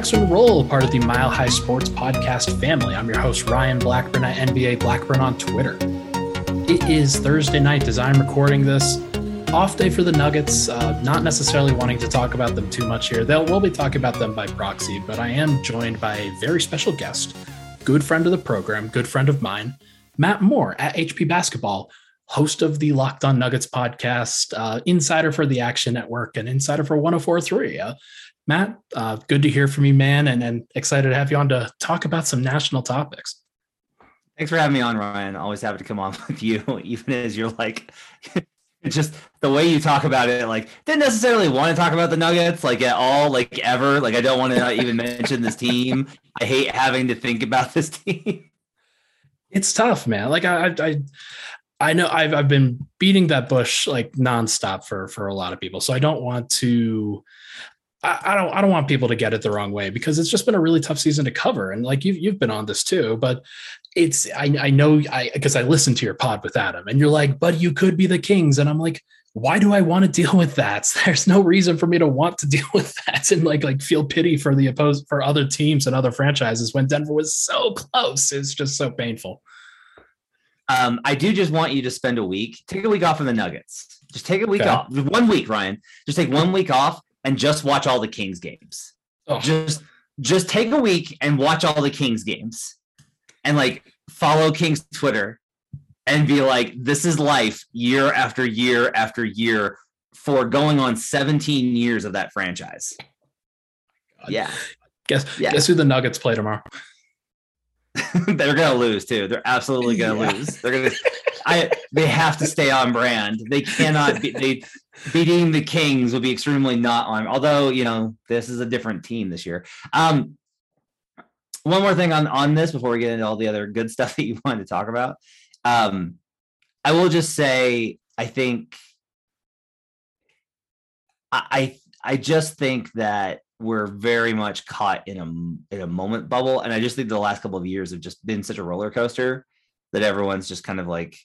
Pickaxe and Roll, part of the Mile High Sports podcast family. I'm your host, Ryan Blackburn at NBA Blackburn on Twitter. It is Thursday night as I'm recording this. Off day for the Nuggets. Uh, not necessarily wanting to talk about them too much here. They'll, we'll be talking about them by proxy, but I am joined by a very special guest, good friend of the program, good friend of mine, Matt Moore at HP Basketball, host of the Locked On Nuggets podcast, uh, insider for the Action Network, and insider for 1043. Uh, Matt, uh, good to hear from you, man, and, and excited to have you on to talk about some national topics. Thanks for having me on, Ryan. Always happy to come on with you, even as you're like, just the way you talk about it. Like, didn't necessarily want to talk about the Nuggets, like at all, like ever. Like, I don't want to even mention this team. I hate having to think about this team. It's tough, man. Like, I, I, I know I've I've been beating that bush like nonstop for for a lot of people, so I don't want to I, I, don't I don't want people to get it the wrong way because it's just been a really tough season to cover. And like you've you've been on this too, but it's I, I know I because I listened to your pod with Adam and you're like, but you could be the Kings. And I'm like, why do I want to deal with that? There's no reason for me to want to deal with that and like like feel pity for the opposed for other teams and other franchises when Denver was so close. It's just so painful. Um, I do just want you to spend a week, take a week off from the Nuggets. Just take a week okay. off. One week, Ryan. Just take one week off and just watch all the Kings games. Oh. Just just take a week and watch all the Kings games and like follow Kings Twitter and be like, this is life year after year after year for going on 17 years of that franchise. God. Yeah. Guess yeah. guess who the Nuggets play tomorrow? They're gonna lose too. They're absolutely gonna yeah. lose. They're gonna I they have to stay on brand. They cannot be they beating the Kings will be extremely not on. Although you know this is a different team this year. Um, one more thing on on this before we get into all the other good stuff that you wanted to talk about. Um, I will just say I think I I just think that we're very much caught in a in a moment bubble, and I just think the last couple of years have just been such a roller coaster that everyone's just kind of like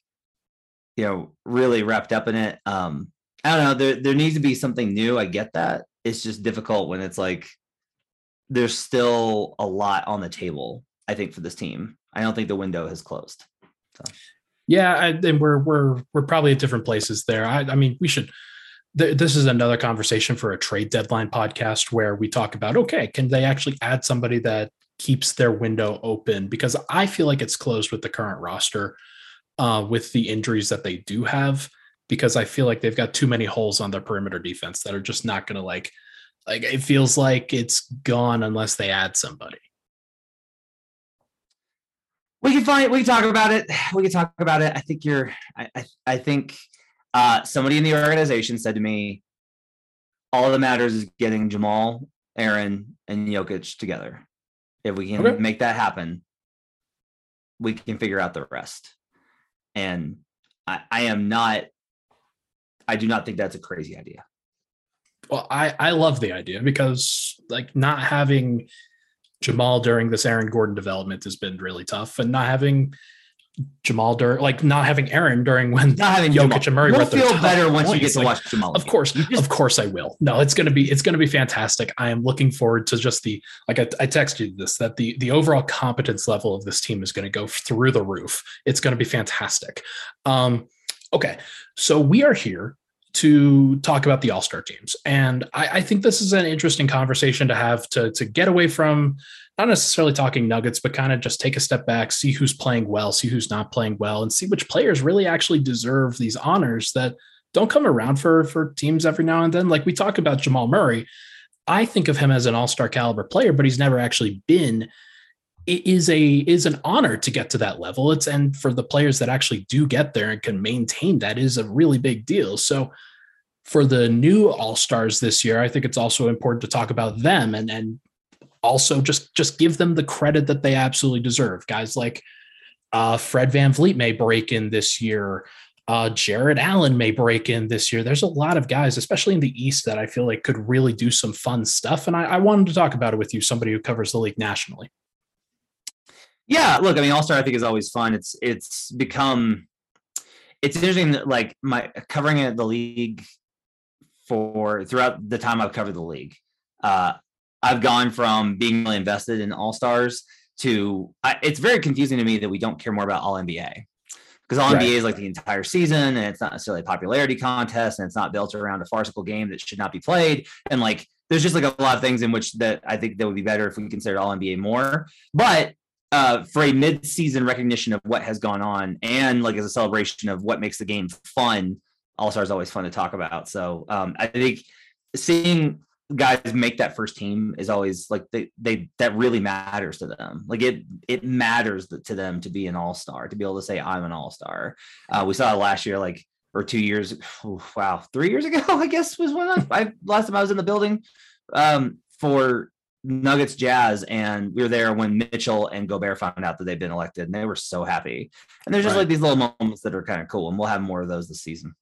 you know really wrapped up in it. Um, I don't know. There there needs to be something new. I get that. It's just difficult when it's like there's still a lot on the table. I think for this team, I don't think the window has closed. So. Yeah, I, and we're we're we're probably at different places there. I, I mean, we should. Th- this is another conversation for a trade deadline podcast where we talk about okay, can they actually add somebody that keeps their window open? Because I feel like it's closed with the current roster, uh, with the injuries that they do have because I feel like they've got too many holes on their perimeter defense that are just not going to like like it feels like it's gone unless they add somebody. We can find we can talk about it. We can talk about it. I think you're I I, I think uh, somebody in the organization said to me, all that matters is getting Jamal, Aaron, and Jokic together. If we can okay. make that happen, we can figure out the rest. And I, I am not I do not think that's a crazy idea. Well, I I love the idea because like not having Jamal during this Aaron Gordon development has been really tough, and not having Jamal during like not having Aaron during when not having Jokic Jamal. and Murray will feel better once you get to like, watch Jamal. Of course, just, of course, I will. No, it's gonna be it's gonna be fantastic. I am looking forward to just the like I, I texted you this that the the overall competence level of this team is going to go through the roof. It's going to be fantastic. Um, Okay, so we are here to talk about the All Star teams, and I, I, think this is an interesting conversation to have to to get away from not necessarily talking Nuggets, but kind of just take a step back, see who's playing well, see who's not playing well, and see which players really actually deserve these honors that don't come around for for teams every now and then. Like we talk about Jamal Murray, I think of him as an All Star caliber player, but he's never actually been it is a is an honor to get to that level. It's and for the players that actually do get there and can maintain that is a really big deal. So for the new all stars this year, I think it's also important to talk about them and and also just just give them the credit that they absolutely deserve. Guys like uh, Fred VanVleet may break in this year. Uh, Jarrett Allen may break in this year. There's a lot of guys, especially in the East, that I feel like could really do some fun stuff. And I, I wanted to talk about it with you, somebody who covers the league nationally. Yeah, look, I mean, All Star I think is always fun. It's it's become it's interesting that like my covering the league for throughout the time I've covered the league. Uh, I've gone from being really invested in All Stars to I, it's very confusing to me that we don't care more about All NBA because All right. NBA is like the entire season and it's not necessarily a popularity contest and it's not built around a farcical game that should not be played and like there's just like a lot of things in which that I think that would be better if we consider All NBA more. But uh, for a mid-season recognition of what has gone on and like as a celebration of what makes the game fun, All Star is always fun to talk about. So um, I think seeing guys make that first team is always like they they that really matters to them. Like it it matters to them to be an all star to be able to say I'm an all star. Uh, we saw it last year, like or two years. Oh, wow, three years ago, I guess was when I, I last time I was in the building um, for Nuggets Jazz, and we were there when Mitchell and Gobert found out that they'd been elected, and they were so happy. And there's just right. like these little moments that are kind of cool, and we'll have more of those this season.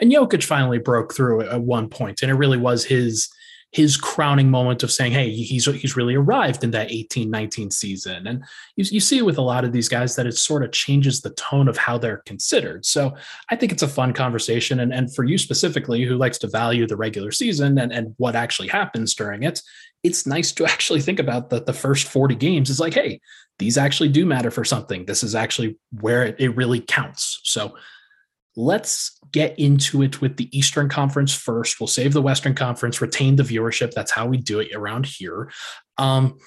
And Jokic finally broke through at one point, and it really was his his crowning moment of saying, "Hey, he's he's really arrived in that 18-19 season." And you, you see with a lot of these guys that it sort of changes the tone of how they're considered. So I think it's a fun conversation, and and for you specifically, who likes to value the regular season and and what actually happens during it, it's nice to actually think about that the first 40 games is like, hey, these actually do matter for something. This is actually where it, it really counts. So let's get into it with the Eastern Conference first. We'll save the Western Conference, retain the viewership. That's how we do it around here. Um,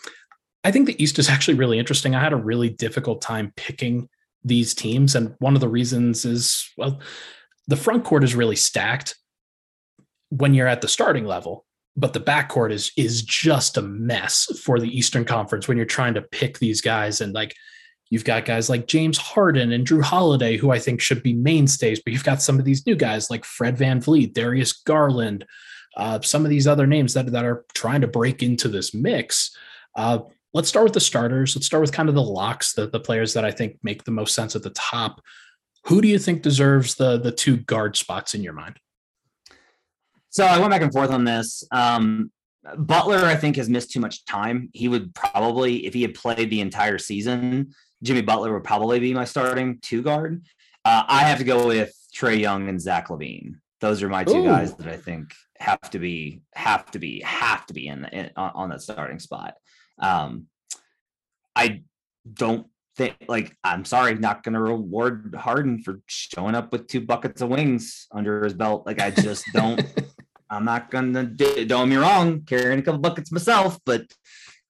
I think the East is actually really interesting. I had a really difficult time picking these teams. And one of the reasons is, well, the front court is really stacked when you're at the starting level but the backcourt is is just a mess for the Eastern Conference when you're trying to pick these guys and like You've got guys like James Harden and Jrue Holiday, who I think should be mainstays, but you've got some of these new guys like Fred VanVleet, Darius Garland, uh, some of these other names that, that are trying to break into this mix. Uh, let's start with the starters. Let's start with kind of the locks, the, the players that I think make the most sense at the top. Who do you think deserves the the two guard spots in your mind? So I went back and forth on this. Um, Butler, I think, has missed too much time. He would probably, if he had played the entire season, Jimmy Butler would probably be my starting two guard. Uh, I have to go with Trae Young and Zach LaVine. Those are my two Ooh. guys that I think have to be have to be have to be in, the, in on, on, that starting spot. Um, I don't think like I'm sorry, not going to reward Harden for showing up with two buckets of wings under his belt. Like I just don't. I'm not gonna don't get me wrong, carrying a couple buckets myself, but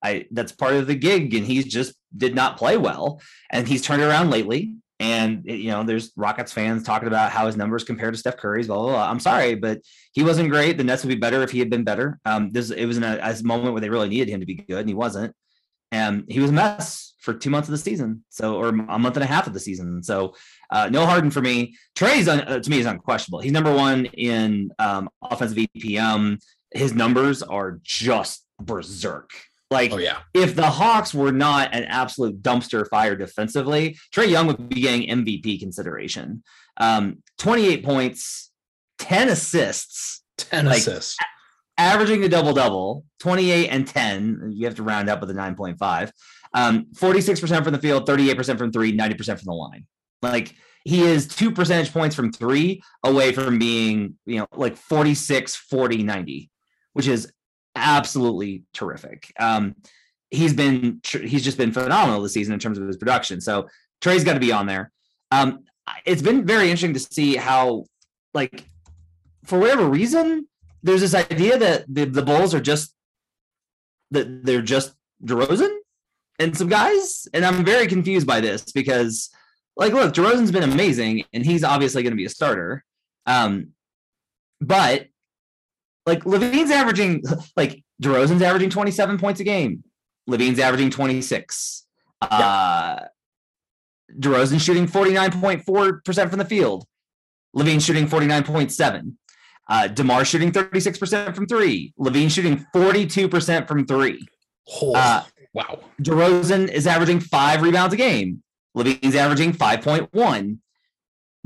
I that's part of the gig, and he's just did not play well, and he's turned around lately. And you know, there's Rockets fans talking about how his numbers compare to Steph Curry's. Blah, blah, blah. I'm sorry, but he wasn't great. The Nets would be better if he had been better. Um, this it was in a, a moment where they really needed him to be good, and he wasn't. And he was a mess for two months of the season, so or a month and a half of the season. So uh, no Harden for me. Trae's un, uh, to me is unquestionable. He's number one in um, offensive EPM. His numbers are just berserk. Like, oh, yeah. if the Hawks were not an absolute dumpster fire defensively, Trae Young would be getting MVP consideration. Um, 28 points, 10 assists, 10 like, assists, averaging the double double, 28 and 10. You have to round up with a 9.5. Um, 46% from the field, 38% from three, 90% from the line. Like, he is two percentage points from three away from being, you know, like 46, 40, 90, which is absolutely terrific. Um, he's been he's just been phenomenal this season in terms of his production. So Trae's got to be on there. Um, it's been very interesting to see how, like, for whatever reason, there's this idea that the, the Bulls are just that they're just DeRozan and some guys, and I'm very confused by this because, like, look, DeRozan's been amazing, and he's obviously going to be a starter. Um, but like LaVine's averaging like DeRozan's averaging 27 points a game. LaVine's averaging 26. Yeah. Uh DeRozan shooting 49.4% from the field. LaVine shooting 49.7. Uh, DeMar shooting 36% from three. LaVine shooting 42% from three. Oh, uh, wow. DeRozan is averaging five rebounds a game. LaVine's averaging 5.1.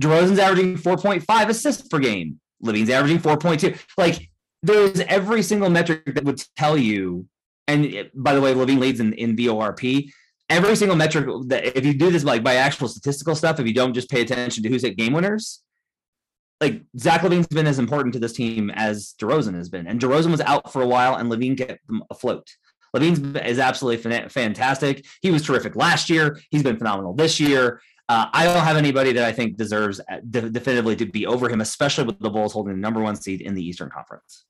DeRozan's averaging 4.5 assists per game. LaVine's averaging 4.2. Like there's every single metric that would tell you. And by the way, LaVine leads in, in VORP. Every single metric that if you do this like by actual statistical stuff, if you don't just pay attention to who's at game winners, like Zach LaVine's been as important to this team as DeRozan has been, and DeRozan was out for a while, and LaVine kept them afloat. LaVine is absolutely fantastic. He was terrific last year. He's been phenomenal this year. Uh, I don't have anybody that I think deserves uh, de- definitively to be over him, especially with the Bulls holding the number one seed in the Eastern Conference.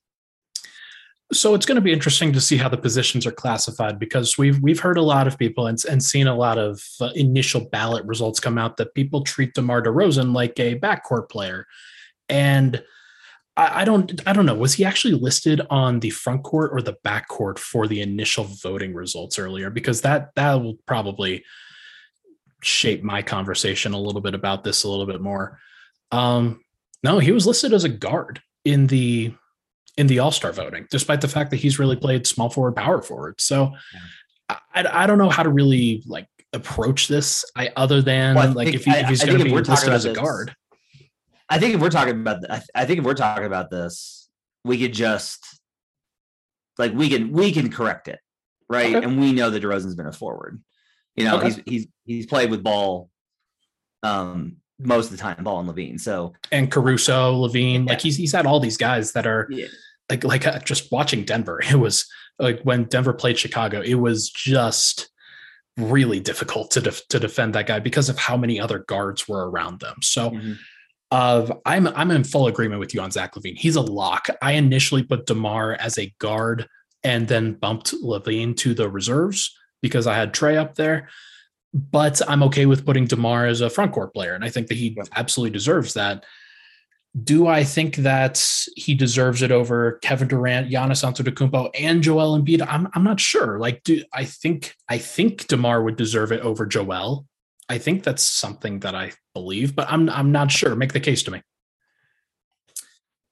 So it's going to be interesting to see how the positions are classified because we've we've heard a lot of people and, and seen a lot of uh, initial ballot results come out that people treat DeMar DeRozan like a backcourt player, and I, I don't I don't know was he actually listed on the front court or the back court for the initial voting results earlier because that that will probably shape my conversation a little bit about this a little bit more. Um, no, he was listed as a guard in the in the All Star voting, despite the fact that he's really played small forward, power forward. So yeah. I, I don't know how to really like approach this. I other than well, like if, he, if he's going to be listed as a this, guard. I think if we're talking about, I think if we're talking about this, we could just like we can we can correct it, right? Okay. And we know that DeRozan's been a forward. You know, okay. he's he's he's played with ball um most of the time, Ball and LaVine. So and Caruso, LaVine, yeah. like he's he's had all these guys that are yeah. like like uh, just watching Denver. It was like when Denver played Chicago, it was just really difficult to def- to defend that guy because of how many other guards were around them. So. Mm-hmm. Uh, I'm I'm in full agreement with you on Zach LaVine. He's a lock. I initially put DeMar as a guard and then bumped LaVine to the reserves because I had Trae up there. But I'm okay with putting DeMar as a front court player. And I think that he absolutely deserves that. Do I think that he deserves it over Kevin Durant, Giannis Antetokounmpo, and Joel Embiid? I'm, I'm not sure. Like, do I think I think DeMar would deserve it over Joel? I think that's something that I believe, but I'm I'm not sure. Make the case to me.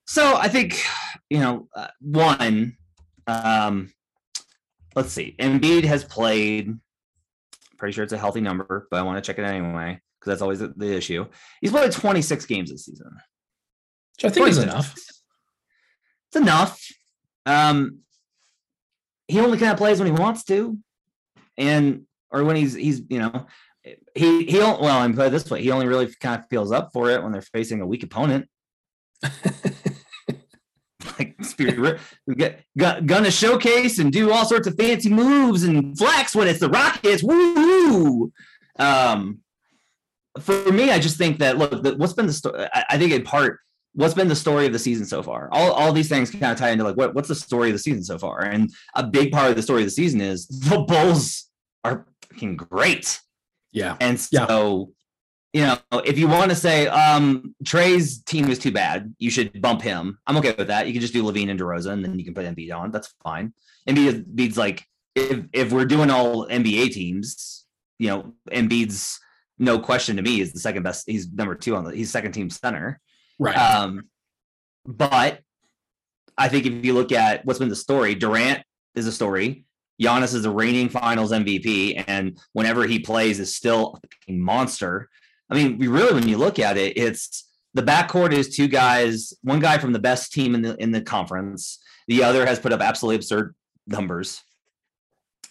So I think you know, uh, one, um, let's see. Embiid has played. Pretty sure it's a healthy number, but I want to check it anyway because that's always the, issue. He's played 26 games this season. Which I think is enough. It's enough. Um, he only kind of plays when he wants to, and or when he's he's you know he he well I'm put it this way he only really kind of feels up for it when they're facing a weak opponent. spirit get, gonna showcase and do all sorts of fancy moves and flex when it's the Rockets. Woo! Um, for me, I just think that look, what's been the story? I, I, think in part, what's been the story of the season so far? All, all these things kind of tie into like what, what's the story of the season so far? And a big part of the story of the season is the Bulls are fucking great. Yeah, and so you know, if you want to say um, Trae's team is too bad, you should bump him. I'm okay with that. You can just do LaVine and DeRozan, and then you can put Embiid on. That's fine. Embiid's like if if we're doing all NBA teams, you know, Embiid's no question to me is the second best. He's number two on the. He's second team center. Right. Um, but I think if you look at what's been the story, Durant is a story. Giannis is the reigning Finals MVP, and whenever he plays, is still a monster. I mean, we really, when you look at it, it's the backcourt is two guys, one guy from the best team in the in the conference. The other has put up absolutely absurd numbers.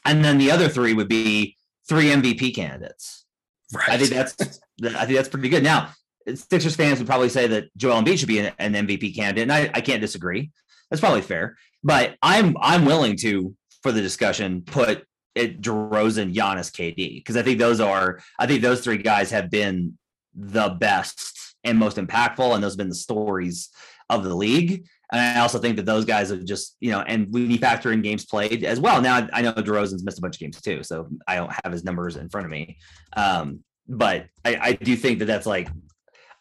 And then the other three would be three MVP candidates. Right. I think that's I think that's pretty good. Now, Sixers fans would probably say that Joel Embiid should be an, an MVP candidate, and I, I can't disagree. That's probably fair. But I'm I'm willing to, for the discussion, put it DeRozan, Giannis, KD, because I think those are I think those three guys have been the best and most impactful, and those have been the stories of the league. And I also think that those guys have just, you know, and we factor in games played as well. Now I know DeRozan's missed a bunch of games too, so I don't have his numbers in front of me. Um, but I, I do think that that's like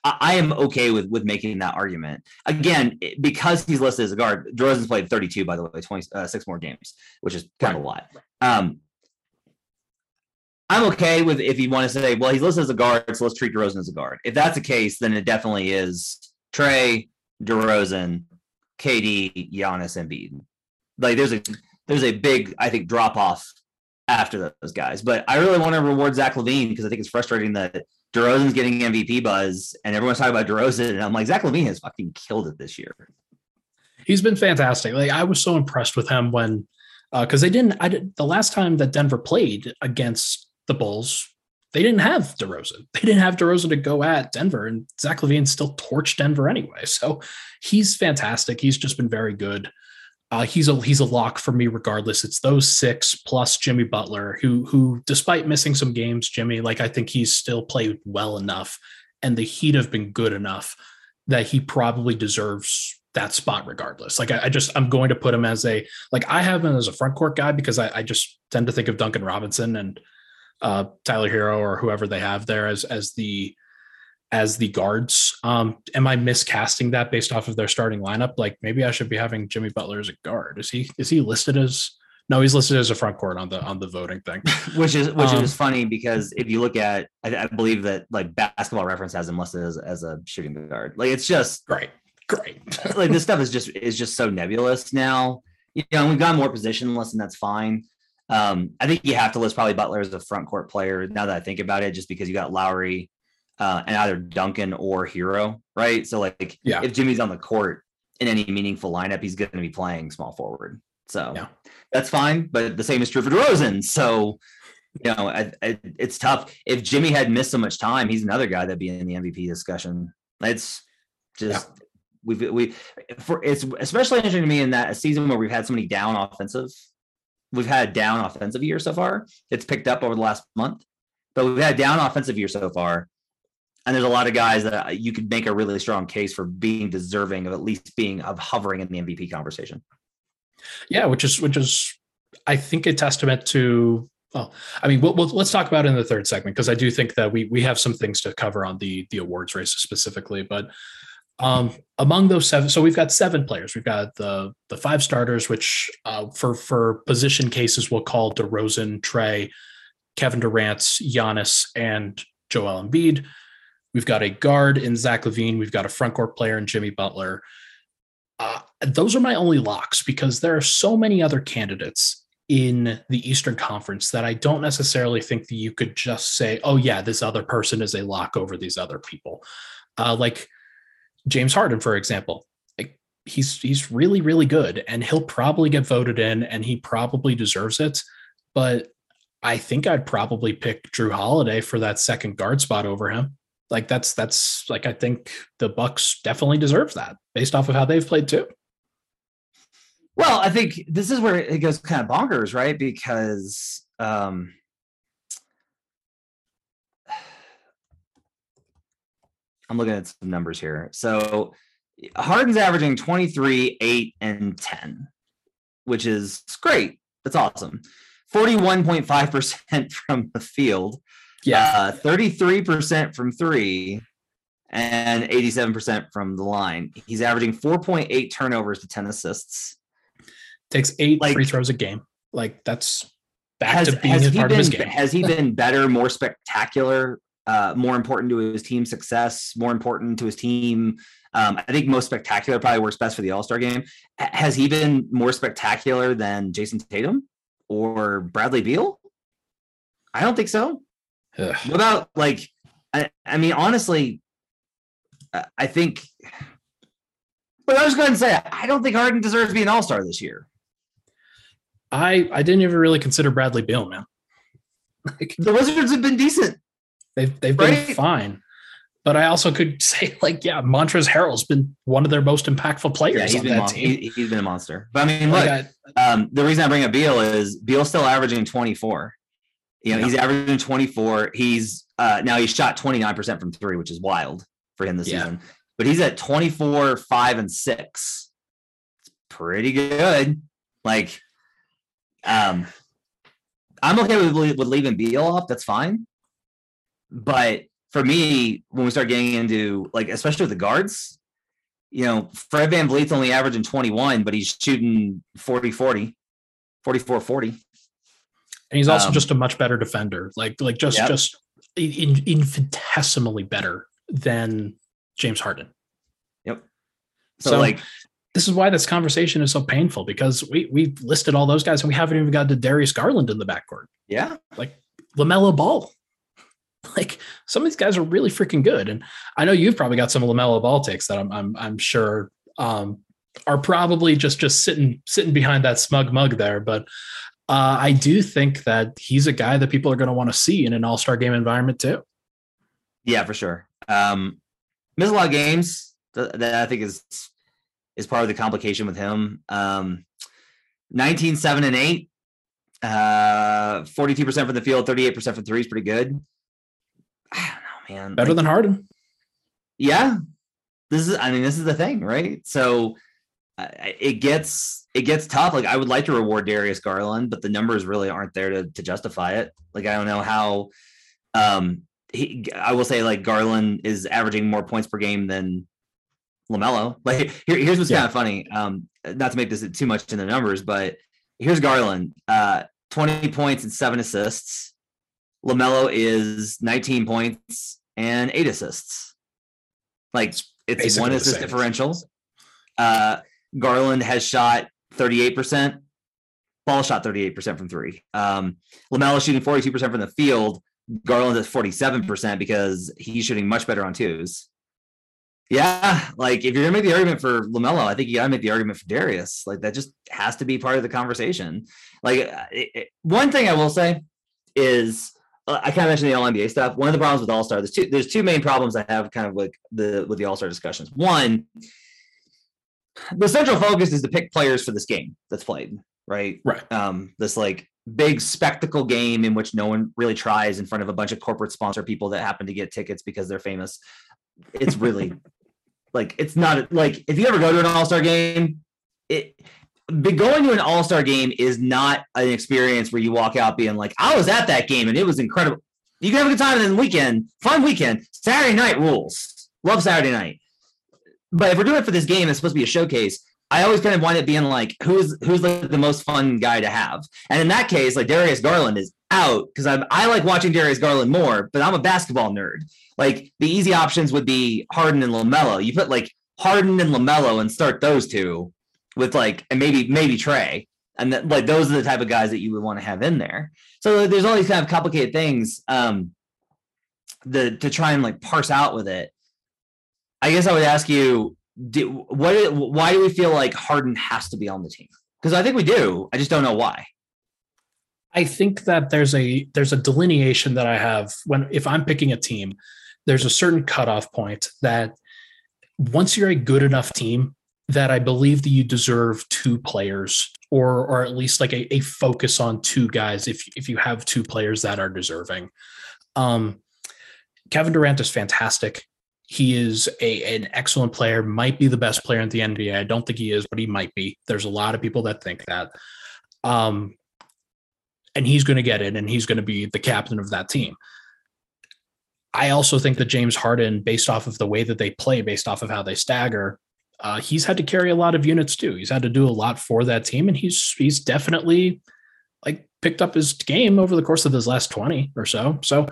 I am okay with with making that argument again because he's listed as a guard. DeRozan's played 32, by the way, 26 uh, more games, which is kind of a lot. Um, I'm okay with if you want to say, well, he's listed as a guard, so let's treat DeRozan as a guard. If that's the case, then it definitely is Trae, DeRozan, KD, Giannis, Embiid. Like there's a there's a big, I think, drop off after those guys. But I really want to reward Zach LaVine because I think it's frustrating that DeRozan's getting MVP buzz and everyone's talking about DeRozan, and I'm like, Zach LaVine has fucking killed it this year. He's been fantastic. Like I was so impressed with him when because uh, they didn't. I did the last time that Denver played against the Bulls, they didn't have DeRozan. They didn't have DeRozan to go at Denver, and Zach LaVine still torched Denver anyway. So he's fantastic. He's just been very good. Uh, he's a he's a lock for me regardless. It's those six plus Jimmy Butler, who who despite missing some games, Jimmy like I think he's still played well enough, and the Heat have been good enough that he probably deserves that spot regardless. Like I, I, just I'm going to put him as a like I have him as a front court guy because I, I just tend to think of Duncan Robinson and uh, Tyler Herro or whoever they have there as as the as the guards. Um, am I miscasting that based off of their starting lineup? Like maybe I should be having Jimmy Butler as a guard. Is he is he listed as no, he's listed as a front court on the on the voting thing. which is which um, is funny because if you look at I, I, believe that like basketball reference has him listed as, as a shooting guard. Like it's just great. Great. like this stuff is just is just so nebulous now. You know, we've got more positionless, and that's fine. Um, I think you have to list probably Butler as a front court player now that I think about it, just because you got Lowry uh, and either Duncan or Herro, right? So like, yeah. if Jimmy's on the court in any meaningful lineup, he's going to be playing small forward. So yeah. that's fine. But the same is true for DeRozan. So you know, I, I, it's tough. If Jimmy had missed so much time, he's another guy that'd be in the MVP discussion. It's just yeah. we've we for it's especially interesting to me in that a season where we've had so many down offensive we've had a down offensive year so far. It's picked up over the last month, but we've had a down offensive year so far. And there's a lot of guys that you could make a really strong case for being deserving of at least being of hovering in the MVP conversation. Yeah, which is which is I think a testament to well, I mean, we'll, we'll, let's talk about it in the third segment because I do think that we we have some things to cover on the the awards race specifically. But um, among those seven, so we've got seven players. We've got the the five starters, which uh, for for position cases we'll call DeRozan, Trae, Kevin Durant, Giannis, and Joel Embiid. We've got a guard in Zach LaVine. We've got a front court player in Jimmy Butler. Uh, those are my only locks because there are so many other candidates in the Eastern Conference that I don't necessarily think that you could just say, "Oh yeah, this other person is a lock over these other people." Uh, like James Harden, for example, he's he's really really good, and he'll probably get voted in, and he probably deserves it. But I think I'd probably pick Jrue Holiday for that second guard spot over him. Like that's that's like I think the Bucks definitely deserve that based off of how they've played too. Well, I think this is where it goes kind of bonkers, right? Because um I'm looking at some numbers here. So Harden's averaging 23, 8, and 10, which is great. That's awesome. 41.5% from the field. Yeah. Uh, 33% from three and 87% from the line. He's averaging 4.8 turnovers to 10 assists. Takes eight like, free throws a game. Like that's back has, to being part been, of his game. Has he been better, more spectacular uh, more important to his team success, more important to his team. Um, I think most spectacular probably works best for the All Star game. Has he been more spectacular than Jayson Tatum or Bradley Beal? I don't think so. Ugh. What about like? I, I mean, honestly, I think. But I was going to say, I don't think Harden deserves to be an All Star this year. I I didn't even really consider Bradley Beal, man. Like, the Wizards have been decent. They've they've right? been fine. But I also could say, like, yeah, Montrezl Harrell's been one of their most impactful players yeah, he's on been that mon- team. He, has been a monster. But I mean, look, like I, um, the reason I bring up Beal is Beal's still averaging 24. You know, yeah. he's averaging 24. He's uh, now he's shot 29% from three, which is wild for him this yeah. season. But he's at 24, five, and six. It's pretty good. Like, um, I'm okay with, with leaving Beal off. That's fine. But for me, when we start getting into like, especially with the guards, you know, Fred Van VanVleet's only averaging 21, but he's shooting 40 40, 44 40. And he's also um, just a much better defender, like, like just, yep. just in, infinitesimally better than James Harden. Yep. So, so like, this is why this conversation is so painful because we we've listed all those guys and we haven't even got to Darius Garland in the backcourt. Yeah. Like LaMelo Ball. like some of these guys are really freaking good. And I know you've probably got some LaMelo Ball takes that I'm I'm, I'm sure um, are probably just just sitting sitting behind that smug mug there. But uh, I do think that he's a guy that people are going to want to see in an All Star game environment too. Yeah, for sure. Um, miss a lot of games. That, that I think is is part of the complication with him. Um, 19, 7, and 8. Uh, 42% from the field, 38% from three is pretty good. I don't know, man. Better like, than Harden. Yeah. This is, I mean, this is the thing, right? So it gets, it gets tough. Like I would like to reward Darius Garland, but the numbers really aren't there to, to justify it. Like, I don't know how, um, he, I will say like Garland is averaging more points per game than LaMelo. Like here, here's what's yeah. kind of funny. Um, not to make this too much in the numbers, but here's Garland. Uh, 20 points and seven assists. LaMelo is 19 points and eight assists. Like it's Basically one assist differential. Uh, Garland has shot 38%. Ball shot 38% from three. Um, LaMelo shooting 42% from the field. Garland is 47% because he's shooting much better on twos. Yeah, like if you're gonna make the argument for LaMelo, I think you gotta make the argument for Darius. Like that just has to be part of the conversation. Like uh, it, it, one thing I will say is uh, I kind of mentioned the All NBA stuff. One of the problems with All Star, there's two there's two main problems I have kind of like the with the All Star discussions. One, the central focus is to pick players for this game that's played, right? Right. Um, this like big spectacle game in which no one really tries in front of a bunch of corporate sponsor people that happen to get tickets because they're famous. It's really like it's not like if you ever go to an all-star game, it going to an all-star game is not an experience where you walk out being like, I was at that game and it was incredible. You can have a good time in the weekend, fun weekend. Saturday night rules. Love Saturday night. But if we're doing it for this game, it's supposed to be a showcase. I always kind of wind up being like, who's who's like the most fun guy to have? And in that case, like Darius Garland is out because I I like watching Darius Garland more, but I'm a basketball nerd. Like the easy options would be Harden and LaMelo. You put like Harden and LaMelo and start those two with like and maybe maybe Trae, And that, like those are the type of guys that you would want to have in there. So there's all these kind of complicated things um the to try and like parse out with it. I guess I would ask you, do, what why do we feel like Harden has to be on the team? Because I think we do. I just don't know why. I think that there's a there's a delineation that I have when if I'm picking a team there's a certain cutoff point that once you're a good enough team that I believe that you deserve two players or or at least like a, a focus on two guys if if you have two players that are deserving. Um, Kevin Durant is fantastic. He is a an excellent player, might be the best player in the NBA. I don't think he is, but he might be. There's a lot of people that think that. Um, and he's going to get it and he's going to be the captain of that team. I also think that James Harden, based off of the way that they play, based off of how they stagger, uh, he's had to carry a lot of units too. He's had to do a lot for that team, and he's he's definitely like picked up his game over the course of his last twenty or so. So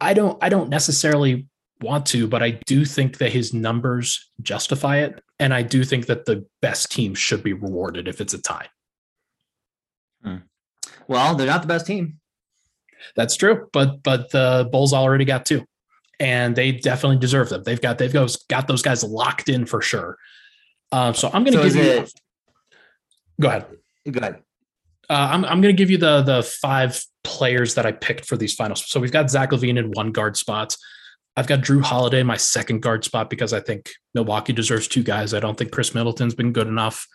I don't I don't necessarily want to, but I do think that his numbers justify it, and I do think that the best team should be rewarded if it's a tie. Hmm. Well, they're not the best team. That's true, but but the Bulls already got two and they definitely deserve them. They've got they've got, got those guys locked in for sure. Um, so I'm going to so give you. It, go ahead. Go ahead. Uh, I'm I'm going to give you the the five players that I picked for these finals. So we've got Zach LaVine in one guard spot. I've got Jrue Holiday in my second guard spot because I think Milwaukee deserves two guys. I don't think Khris Middleton's been good enough,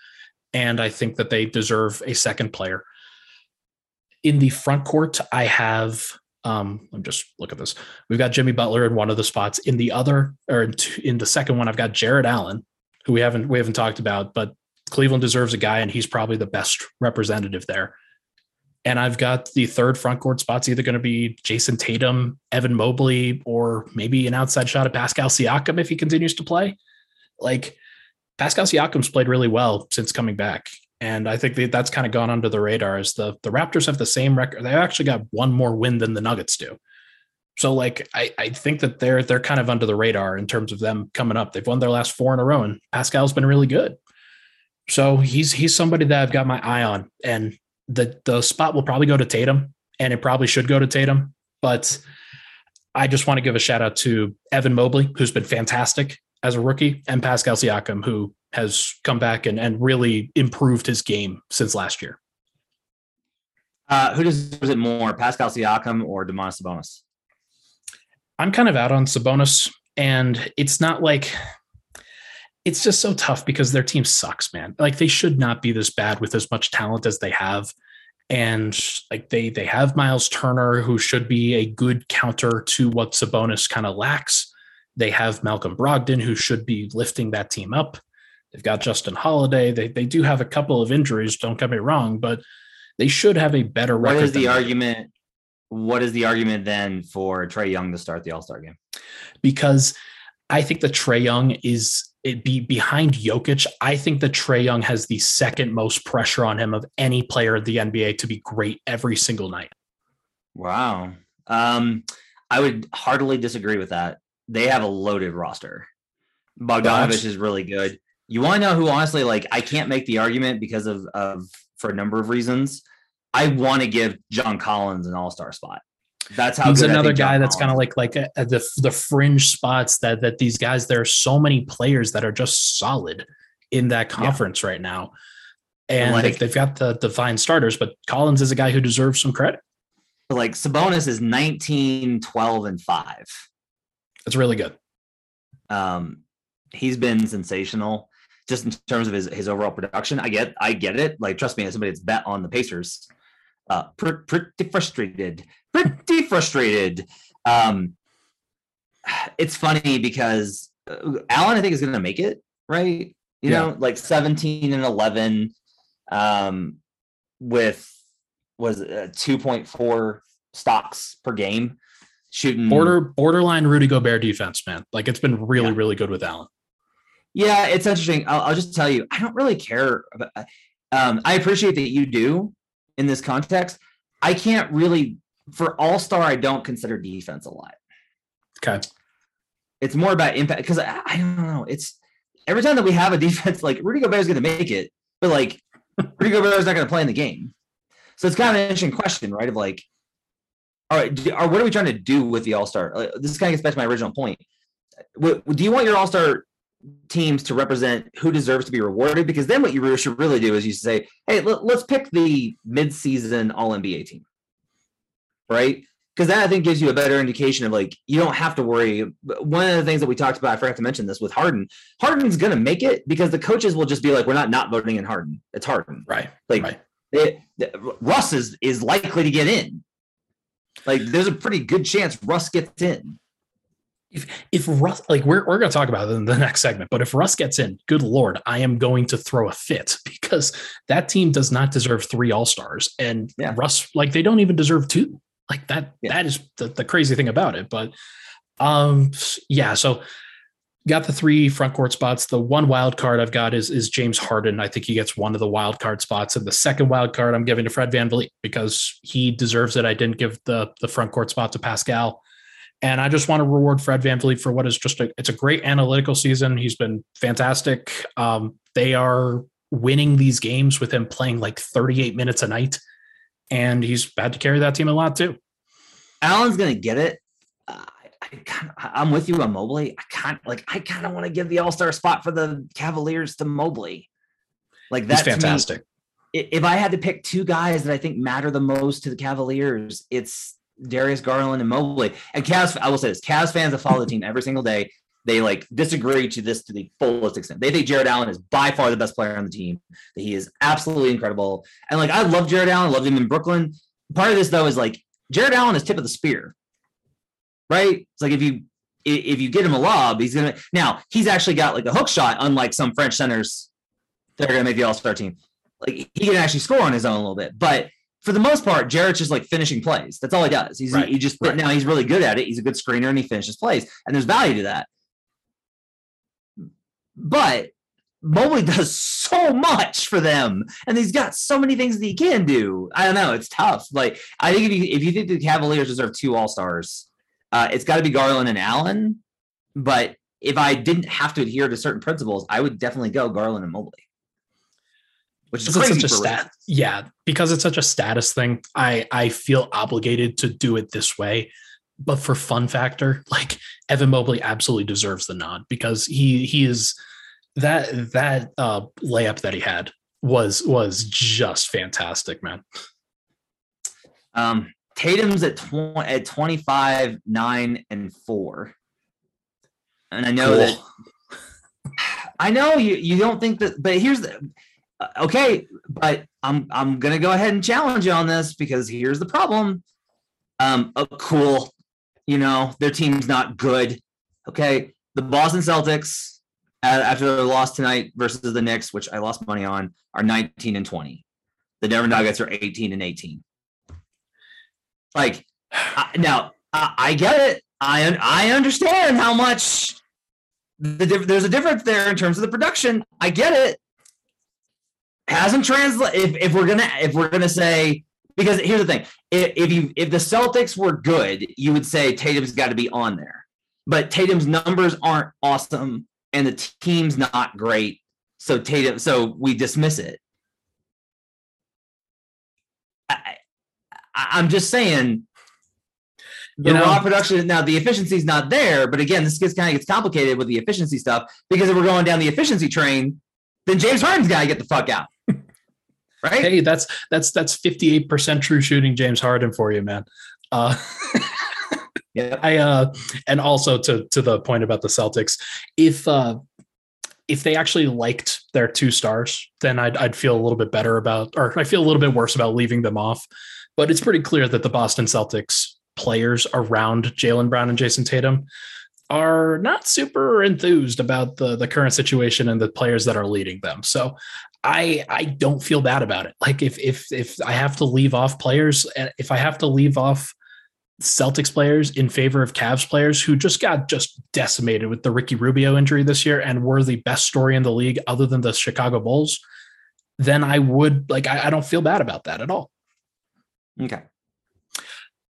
and I think that they deserve a second player. In the front court, I have um, I'm just look at this. We've got Jimmy Butler in one of the spots. In the other, or in, in the second one, I've got Jarrett Allen, who we haven't we haven't talked about, but Cleveland deserves a guy, and he's probably the best representative there. And I've got the third front court spots either going to be Jayson Tatum, Evan Mobley, or maybe an outside shot at Pascal Siakam if he continues to play. Like Pascal Siakam's played really well since coming back. And I think that that's kind of gone under the radar as the, the Raptors have the same record. They actually got one more win than the Nuggets do. So like I, I think that they're they're kind of under the radar in terms of them coming up. They've won their last four in a row, and Pascal's been really good. So he's he's somebody that I've got my eye on. And the the spot will probably go to Tatum, and it probably should go to Tatum. But I just want to give a shout out to Evan Mobley, who's been fantastic as a rookie, and Pascal Siakam, who has come back and, and really improved his game since last year. Uh, who deserves it more, Pascal Siakam or Domantas Sabonis? I'm kind of out on Sabonis, and it's not like it's just so tough because their team sucks, man. Like they should not be this bad with as much talent as they have. And like they they have Miles Turner, who should be a good counter to what Sabonis kind of lacks. They have Malcolm Brogdon, who should be lifting that team up. They've got Justin Holiday. They they do have a couple of injuries, don't get me wrong, but they should have a better record. What is the argument? What is the argument then for Trae Young to start the All Star game? Because I think that Trae Young is it be behind Jokic. I think that Trae Young has the second most pressure on him of any player in the NBA to be great every single night. Wow. Um, I would heartily disagree with that. They have a loaded roster. Bogdanovich is really good. You want to know who honestly like I can't make the argument because of of for a number of reasons. I want to give John Collins an All Star spot. That's how he's another guy that's kind of like like a, a, the the fringe spots that that these guys. There are so many players that are just solid in that conference yeah. right now, and like, they've, got the divine starters. But Collins is a guy who deserves some credit. Like Sabonis is 19, 12, and five. That's really good. Um, he's been sensational just in terms of his, his overall production. I get I get it. Like trust me, as somebody that's bet on the Pacers, uh, pr- pretty frustrated, pretty frustrated. Um, it's funny because uh, Allen I think is going to make it right. You yeah. know, like seventeen and eleven, um, with was uh, two point four stocks per game shooting border borderline Rudy Gobert defense, man. Like it's been really, yeah. really good with Allen. Yeah, it's interesting. I'll, I'll, just tell you, I don't really care. About, um, I appreciate that you do in this context. I can't really, for All Star, I don't consider defense a lot. Okay. It's more about impact because I, I, don't know. It's every time that we have a defense, like Rudy Gobert is going to make it, but like Rudy Gobert is not going to play in the game. So it's kind of an interesting question, right? Of like, all right, or what are we trying to do with the All Star? This kind of gets back to my original point. What, do you want your All Star teams to represent who deserves to be rewarded because then what you should really do is you say hey let, us pick the mid-season all nba team. Right? Because that i think gives you a better indication of like you don't have to worry. One of the things that we talked about i forgot to mention this with harden harden's going to make it because the coaches will just be like we're not not voting in harden. It's harden. Right like right. It, russ is is likely to get in. Like there's a pretty good chance russ gets in if if Russ like we're we're gonna talk about it in the next segment, but if Russ gets in, good lord, I am going to throw a fit because that team does not deserve three all stars. And yeah. Russ, like they don't even deserve two. Like that, yeah. that is the, the crazy thing about it. But um yeah, so got the three front court spots. The one wild card I've got is is James Harden. I think he gets one of the wild card spots. And the second wild card I'm giving to Fred VanVleet because he deserves it. I didn't give the the front court spot to Pascal. And I just want to reward Fred Van VanVleet for what is just a it's a great analytical season. He's been fantastic. Um, they are winning these games with him playing like 38 minutes a night. And he's had to carry that team a lot too. Allen's gonna get it. Uh, I, am with you on Mobley. I can't like I kind of want to give the All Star spot for the Cavaliers to Mobley. Like that's fantastic. Me, if I had to pick two guys that I think matter the most to the Cavaliers, it's Darius Garland and Mobley. And Cavs, I will say this: Cavs fans that follow the team every single day, they like disagree to this to the fullest extent. They think Jarrett Allen is by far the best player on the team. That he is absolutely incredible. And like I love Jarrett Allen, loved him in Brooklyn. Part of this though is like Jarrett Allen is tip of the spear, right? It's like if you if you get him a lob, he's gonna now he's actually got like a hook shot, unlike some French centers that are gonna make the All Star team. Like he can actually score on his own a little bit, but for the most part, Jarrett's just like finishing plays. That's all he does. He's right. he just right. now he's really good at it. He's a good screener and he finishes plays, and there's value to that. But Mobley does so much for them, and he's got so many things that he can do. I don't know. It's tough. Like I think if you if you think the Cavaliers deserve two All Stars, uh, it's got to be Garland and Allen. But if I didn't have to adhere to certain principles, I would definitely go Garland and Mobley which is such a stat. Yeah, because it's such a status thing. I I feel obligated to do it this way. But for fun factor, like Evan Mobley absolutely deserves the nod because he he is that that uh, layup that he had was was just fantastic, man. Um, Tatum's at tw- at 25, 9, and 4. And I know cool. that I know you you don't think that but here's the okay, but I'm I'm gonna go ahead and challenge you on this because here's the problem. Um, oh, cool, you know their team's not good. Okay, the Boston Celtics after their loss tonight versus the Knicks, which I lost money on, are 19 and 20. The Denver Nuggets are 18 and 18. Like I, now, I, I, get it. I I understand how much the there's a difference there in terms of the production. I get it. Hasn't translated. If, if we're gonna if we're gonna say because here's the thing, if, if you if the Celtics were good, you would say Tatum's got to be on there, but Tatum's numbers aren't awesome and the team's not great, so Tatum so we dismiss it. I, I, I'm just saying the you know, raw production now the efficiency is not there but again this gets kind of gets complicated with the efficiency stuff because if we're going down the efficiency train then james harden's got to get the fuck out right? Hey that's that's that's 58% true shooting james harden for you man. Uh yeah i uh and also to to the point about the celtics if uh if they actually liked their two stars then i'd, I'd feel a little bit better about or i feel a little bit worse about leaving them off. But it's pretty clear that the boston celtics players around Jaylen Brown and Jayson Tatum are not super enthused about the the current situation and the players that are leading them. So I I don't feel bad about it. Like if if if I have to leave off players, eh, if I have to leave off Celtics players in favor of Cavs players who just got just decimated with the Ricky Rubio injury this year and were the best story in the league other than the Chicago Bulls, then I would like I, I don't feel bad about that at all. Okay.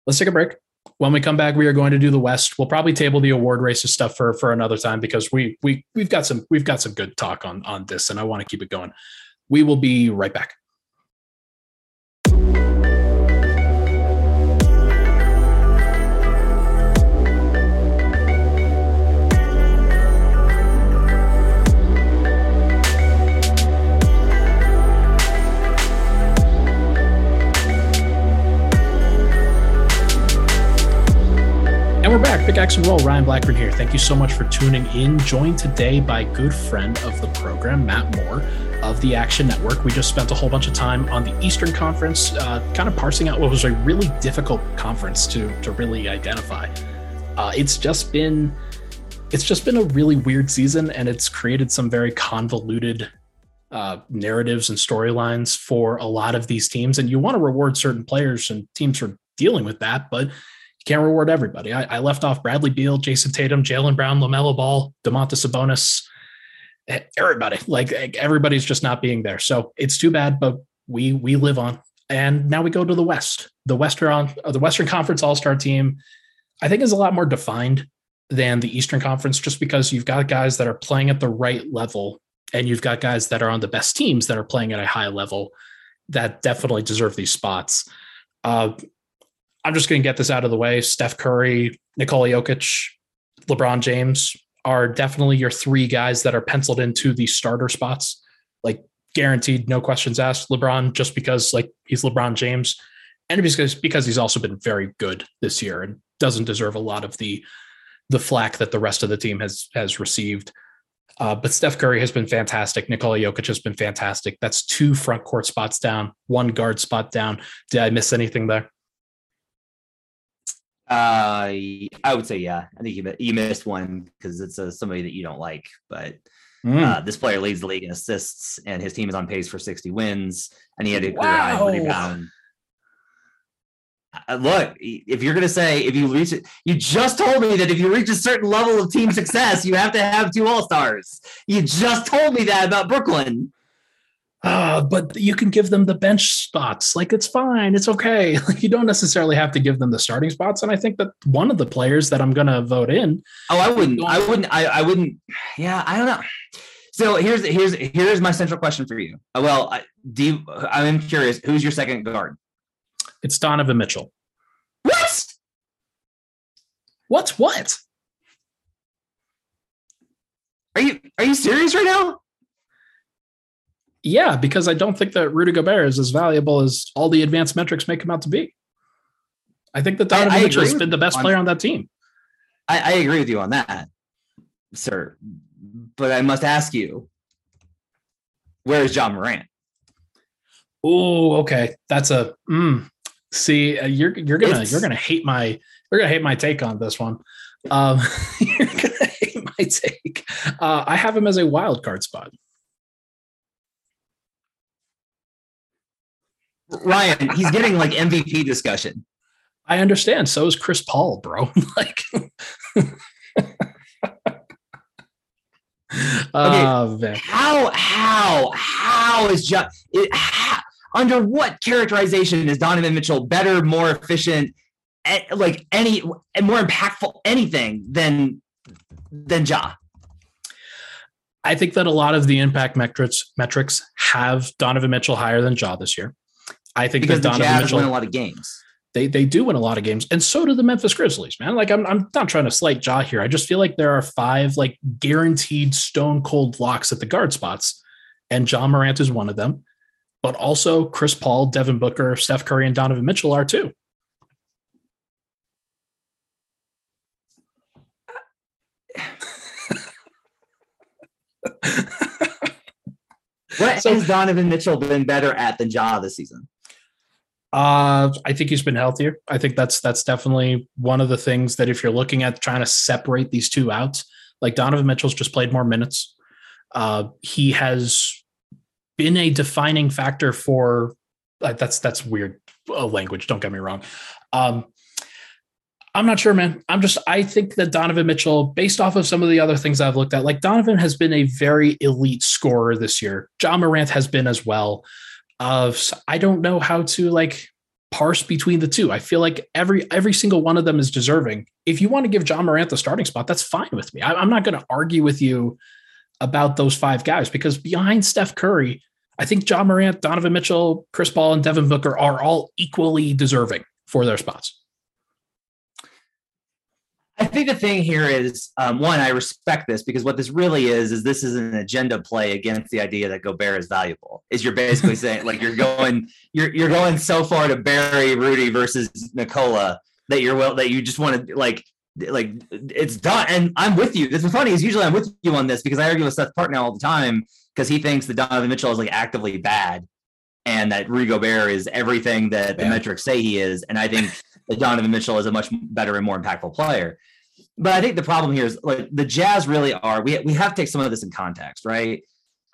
Let's take a break. When we come back, we are going to do the West. We'll probably table the award races stuff for for another time because we we we've got some we've got some good talk on on this, and I want to keep it going. We will be right back. And we're back. Pickaxe and Roll. Ryan Blackburn here. Thank you so much for tuning in. Joined today by good friend of the program, Matt Moore of the Action Network. We just spent a whole bunch of time on the Eastern Conference, uh, kind of parsing out what was a really difficult conference to to really identify. Uh, it's just been it's just been a really weird season, and it's created some very convoluted uh, narratives and storylines for a lot of these teams. And you want to reward certain players and teams for dealing with that, but you can't reward everybody. I, I left off Bradley Beal, Jayson Tatum, Jaylen Brown, LaMelo Ball, Domantas Sabonis, eh, everybody. Like eh, everybody's just not being there. So it's too bad, but we we live on. And now we go to the West. The Western uh, the Western Conference All Star team, I think, is a lot more defined than the Eastern Conference, just because you've got guys that are playing at the right level, and you've got guys that are on the best teams that are playing at a high level that definitely deserve these spots. Uh, I'm just going to get this out of the way. Steph Curry, Nikola Jokic, LeBron James are definitely your three guys that are penciled into the starter spots, like guaranteed, no questions asked. LeBron, just because like he's LeBron James, and because because he's also been very good this year and doesn't deserve a lot of the the flack that the rest of the team has has received. Uh, but Steph Curry has been fantastic. Nikola Jokic has been fantastic. That's two front court spots down, one guard spot down. Did I miss anything there? Uh, I would say yeah. I think you you missed one because it's a, somebody that you don't like, but mm. uh, this player leads the league in assists, and his team is on pace for 60 wins, and he had a career high rebound. Uh, look, if you're going to say if you reach it, you just told me that if you reach a certain level of team success, you have to have two All Stars. You just told me that about Brooklyn uh, but you can give them the bench spots. Like it's fine, it's okay. Like you don't necessarily have to give them the starting spots. And I think that one of the players that I'm gonna vote in. Oh, I wouldn't. I wouldn't. I, I wouldn't. Yeah, I don't know. So here's here's here's my central question for you. Uh, well, I, do you, I'm curious. Who's your second guard? It's Donovan Mitchell. What? What's what? Are you are you serious right now? Yeah, because I don't think that Rudy Gobert is as valuable as all the advanced metrics make him out to be. I think that Donovan Mitchell has been the best on, player on that team. I, I agree with you on that, sir. But I must ask you, where is Ja Morant? Oh, okay. That's a mm, see. Uh, you're you're gonna it's, you're gonna hate my you're gonna hate my take on this one. Um, you're gonna hate my take. Uh, I have him as a wild card spot. Ryan, he's getting like MVP discussion. I understand. So is Chris Paul, bro. like okay, oh, how how how is just it, how, under what characterization is Donovan Mitchell better, more efficient, eh, like any more impactful anything than than Ja? I think that a lot of the impact metrics metrics have Donovan Mitchell higher than Ja this year. I think because that Donovan Jazz Mitchell win a lot of games. They they do win a lot of games, and so do the Memphis Grizzlies, man. Like I'm I'm not trying to slight Ja here. I just feel like there are five like guaranteed stone cold locks at the guard spots, and Ja Morant is one of them. But also Chris Paul, Devin Booker, Steph Curry, and Donovan Mitchell are too. what so, has Donovan Mitchell been better at than Ja this season? Uh, I think he's been healthier. I think that's that's definitely one of the things that if you're looking at trying to separate these two out, like Donovan Mitchell's just played more minutes. Uh, he has been a defining factor for uh, that's that's weird uh, language. Don't get me wrong. Um, I'm not sure, man. I'm just I think that Donovan Mitchell, based off of some of the other things I've looked at, like Donovan has been a very elite scorer this year. Ja Morant has been as well of I don't know how to like parse between the two. I feel like every every single one of them is deserving. If you want to give Ja Morant the starting spot, that's fine with me. I, am not going to argue with you about those five guys because behind Steph Curry, I think Ja Morant, Donovan Mitchell, Chris Paul, and Devin Booker are all equally deserving for their spots. I think the thing here is um, one, I respect this because what this really is is this is an agenda play against the idea that Gobert is valuable. Is you're basically saying like you're going you're you're going so far to bury Rudy versus Nikola that you're well that you just want to like like it's done. And I'm with you. It's funny is usually I'm with you on this because I argue with Seth Partnow all the time because he thinks that Donovan Mitchell is like actively bad and that Rudy Gobert is everything that the metrics say he is. And I think that Donovan Mitchell is a much better and more impactful player but I think the problem here is like the Jazz really are. We we have to take some of this in context, right?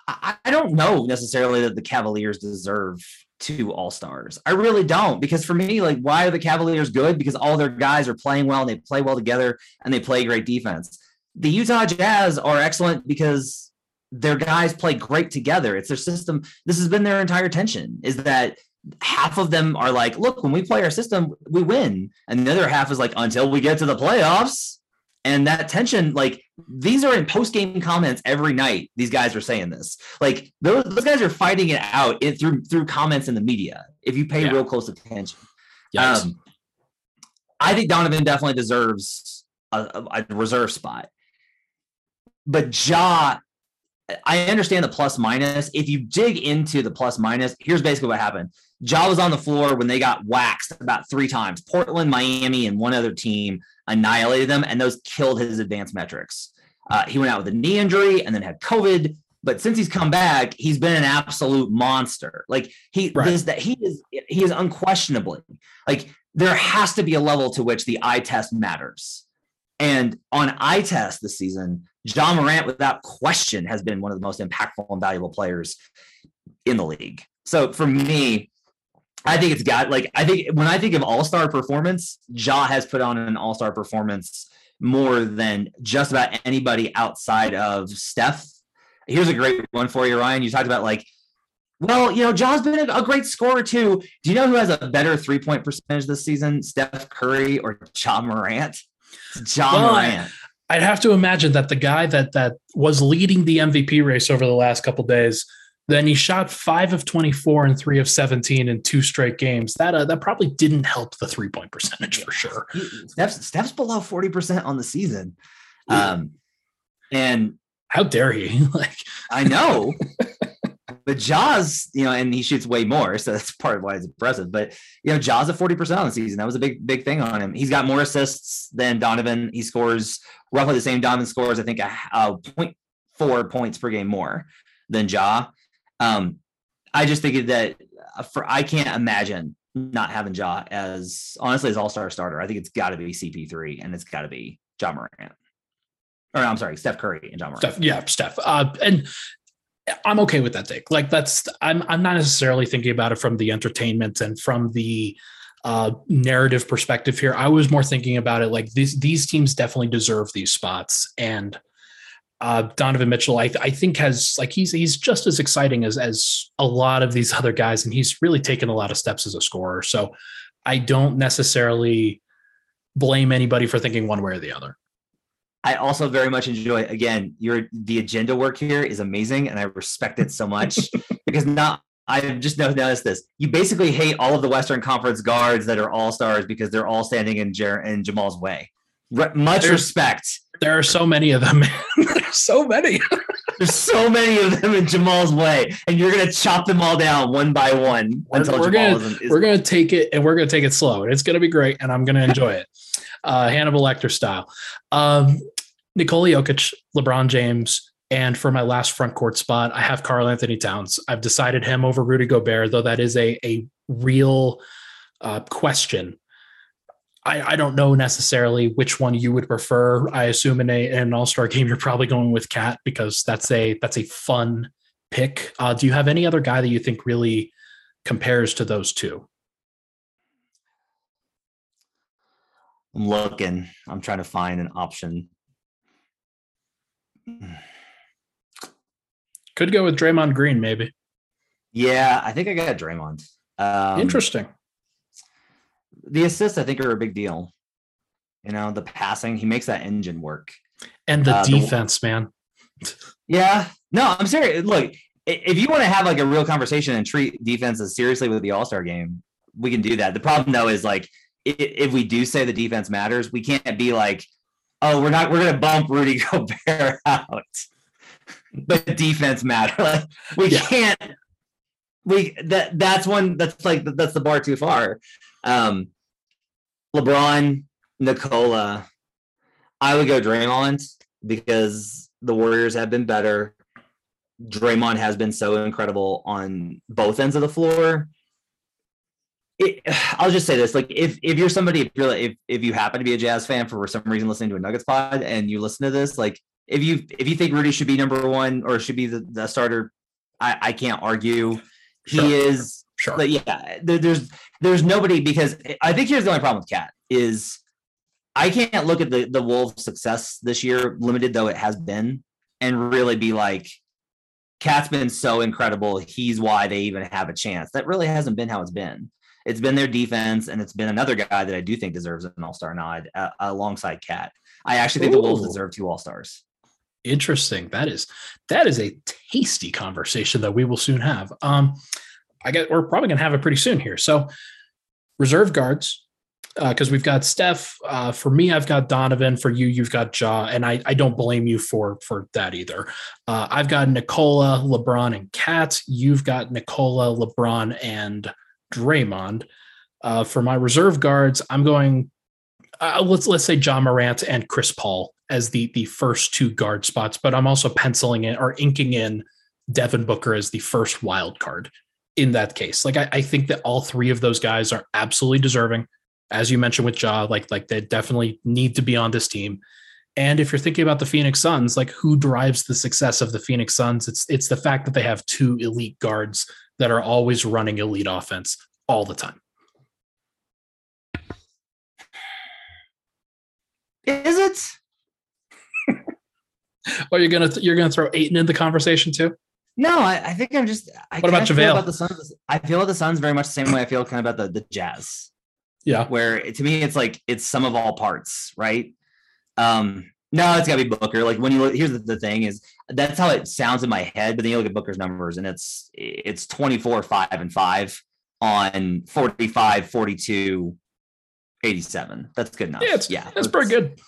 I, I don't know necessarily that the Cavaliers deserve two All Stars. I really don't because for me, like, why are the Cavaliers good? Because all their guys are playing well and they play well together and they play great defense. The Utah Jazz are excellent because their guys play great together. It's their system. This has been their entire tension is that half of them are like, look, when we play our system, we win. And the other half is like, until we get to the playoffs, and that tension, like these are in post game comments every night. These guys are saying this. Like those, those guys are fighting it out in, through through comments in the media. If you pay yeah. real close attention, yes. um, I think Donovan definitely deserves a, a, a reserve spot. But Ja, I understand the plus minus. If you dig into the plus minus, here's basically what happened. Ja was on the floor when they got waxed about three times. Portland, Miami, and one other team annihilated them, and those killed his advanced metrics. Uh, he went out with a knee injury and then had COVID. But since he's come back, he's been an absolute monster. Like he right. is that he is he is unquestionably like there has to be a level to which the eye test matters. And on eye test this season, Ja Morant, without question, has been one of the most impactful and valuable players in the league. So for me, I think it's got like I think when I think of all star performance, Ja has put on an all star performance more than just about anybody outside of Steph. Here's a great one for you, Ryan. You talked about like, well, you know, Ja's been a, great scorer too. Do you know who has a better three point percentage this season? Steph Curry or Ja Morant? Ja well, Morant. I'd have to imagine that the guy that that was leading the MVP race over the last couple days then he shot five of 24 and three of 17 in two straight games. That uh, that probably didn't help the three point percentage for sure. Steph's, below 40% on the season. Um, and how dare he? like, I know, but Ja's, you know, and he shoots way more, so that's part of why it's impressive. But you know, Ja's at forty percent on the season. That was a big, big thing on him. He's got more assists than Donovan. He scores roughly the same. Donovan scores, I think, a, a point four points per game more than Ja. Um, I just think that for I can't imagine not having Ja as honestly as all star starter. I think it's got to be CP3 and it's got to be Ja Morant. Or I'm sorry, Steph Curry and Ja Morant. Steph, yeah, Steph. Uh, and I'm okay with that take. Like that's I'm I'm not necessarily thinking about it from the entertainment and from the uh, narrative perspective here. I was more thinking about it like these these teams definitely deserve these spots and uh, Donovan Mitchell, I, I think has like he's he's just as exciting as as a lot of these other guys, and he's really taken a lot of steps as a scorer. So I don't necessarily blame anybody for thinking one way or the other. I also very much enjoy again your the agenda work here is amazing, and I respect it so much because not I've just noticed this. You basically hate all of the Western Conference guards that are all stars because they're all standing in, Jer- in Jamal's way. Re- much There's, respect there are so many of them. so many. There's so many of them in Jamal's way, and you're gonna chop them all down one by one we're, until we're Jamal gonna, is, we're gonna take it and we're gonna take it slow, and it's gonna be great, and I'm gonna enjoy it, uh, Hannibal Lecter style. Um, Nikola Jokic, LeBron James, and for my last front court spot, I have Karl-Anthony Towns. I've decided him over Rudy Gobert, though that is a a real uh, question I, I don't know necessarily which one you would prefer. I assume in, a, in an All Star game, you're probably going with Cat because that's a that's a fun pick. Uh, do you have any other guy that you think really compares to those two? I'm looking. I'm trying to find an option. Could go with Draymond Green, maybe. Yeah, I think I got Draymond. Um, Interesting the assists I think are a big deal. You know, the passing, he makes that engine work. And the uh, defense, the, man. yeah. No, I'm serious. Look, if you want to have like a real conversation and treat defenses seriously with the All-Star game, we can do that. The problem though is like if we do say the defense matters, we can't be like, oh, we're not we're gonna bump Rudy Gobert out. but defense matter. Like we yeah. can't we that that's one that's like that's the bar too far. Um LeBron, Nikola, I would go Draymond because the Warriors have been better. Draymond has been so incredible on both ends of the floor. It, I'll just say this: like, if if you're somebody, if you're if if you happen to be a Jazz fan for some reason listening to a Nuggets pod and you listen to this, like, if you if you think Rudy should be number one or should be the, the starter, I I can't argue. Sure. He is Sure. But yeah, there, there's there's nobody because I think here's the only problem with Cat is I can't look at the the Wolves' success this year, limited though it has been, and really be like, Cat's been so incredible. He's why they even have a chance. That really hasn't been how it's been. It's been their defense, and it's been another guy that I do think deserves an All Star nod uh, alongside Cat. I actually think Ooh. the Wolves deserve two All Stars. Interesting. That is that is a tasty conversation that we will soon have. Um, I get we're probably going to have it pretty soon here. So reserve guards because uh, we've got Steph. Uh, for me, I've got Donovan. For you, you've got Ja, and I, I don't blame you for for that either. Uh, I've got Nikola, LeBron, and Kat. You've got Nikola, LeBron, and Draymond. Uh, for my reserve guards, I'm going. Uh, let's let's say Ja Morant and Chris Paul as the the first two guard spots, but I'm also penciling in or inking in Devin Booker as the first wild card in that case. Like I, I, think that all three of those guys are absolutely deserving. As you mentioned with Ja, like like they definitely need to be on this team. And if you're thinking about the Phoenix Suns, like who drives the success of the Phoenix Suns? It's it's the fact that they have two elite guards that are always running elite offense all the time. Is it? well, you're gonna you're gonna throw Ayton in the conversation too. No, I, I think I'm just. I what about JaVale? About the Suns, I feel about the Suns very much the same way I feel kind of about the, the Jazz. Yeah. Where to me, it's like it's some of all parts, right? Um, no, it's gotta be Booker. Like when you look, here's the, the thing is that's how it sounds in my head, but then you look at Booker's numbers and it's it's 24, 5 and 5 on 45, 42, 87. That's good enough. Yeah, it's, yeah, that's pretty good.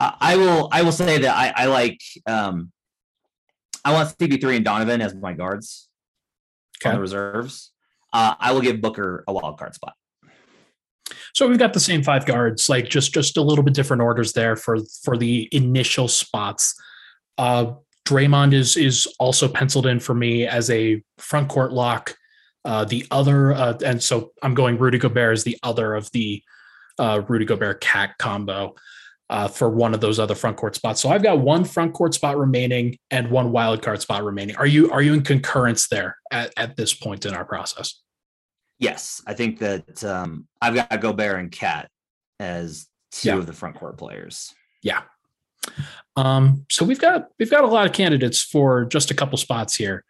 I, I will I will say that I, I like um I want CP3 and Donovan as my guards. okay. the reserves. Uh, I will give Booker a wild card spot. So we've got the same five guards, like just just a little bit different orders there for for the initial spots. Uh, Draymond is is also penciled in for me as a front court lock. Uh, the other, uh, and so I'm going Rudy Gobert is the other of the uh, Rudy Gobert KAT combo uh, for one of those other front court spots. So I've got one front court spot remaining and one wild card spot remaining. Are you are you in concurrence there at, at this point in our process? Yes, I think that um, I've got Gobert and Cat as two yeah. of the front court players. Yeah. Um, so we've got we've got a lot of candidates for just a couple spots here,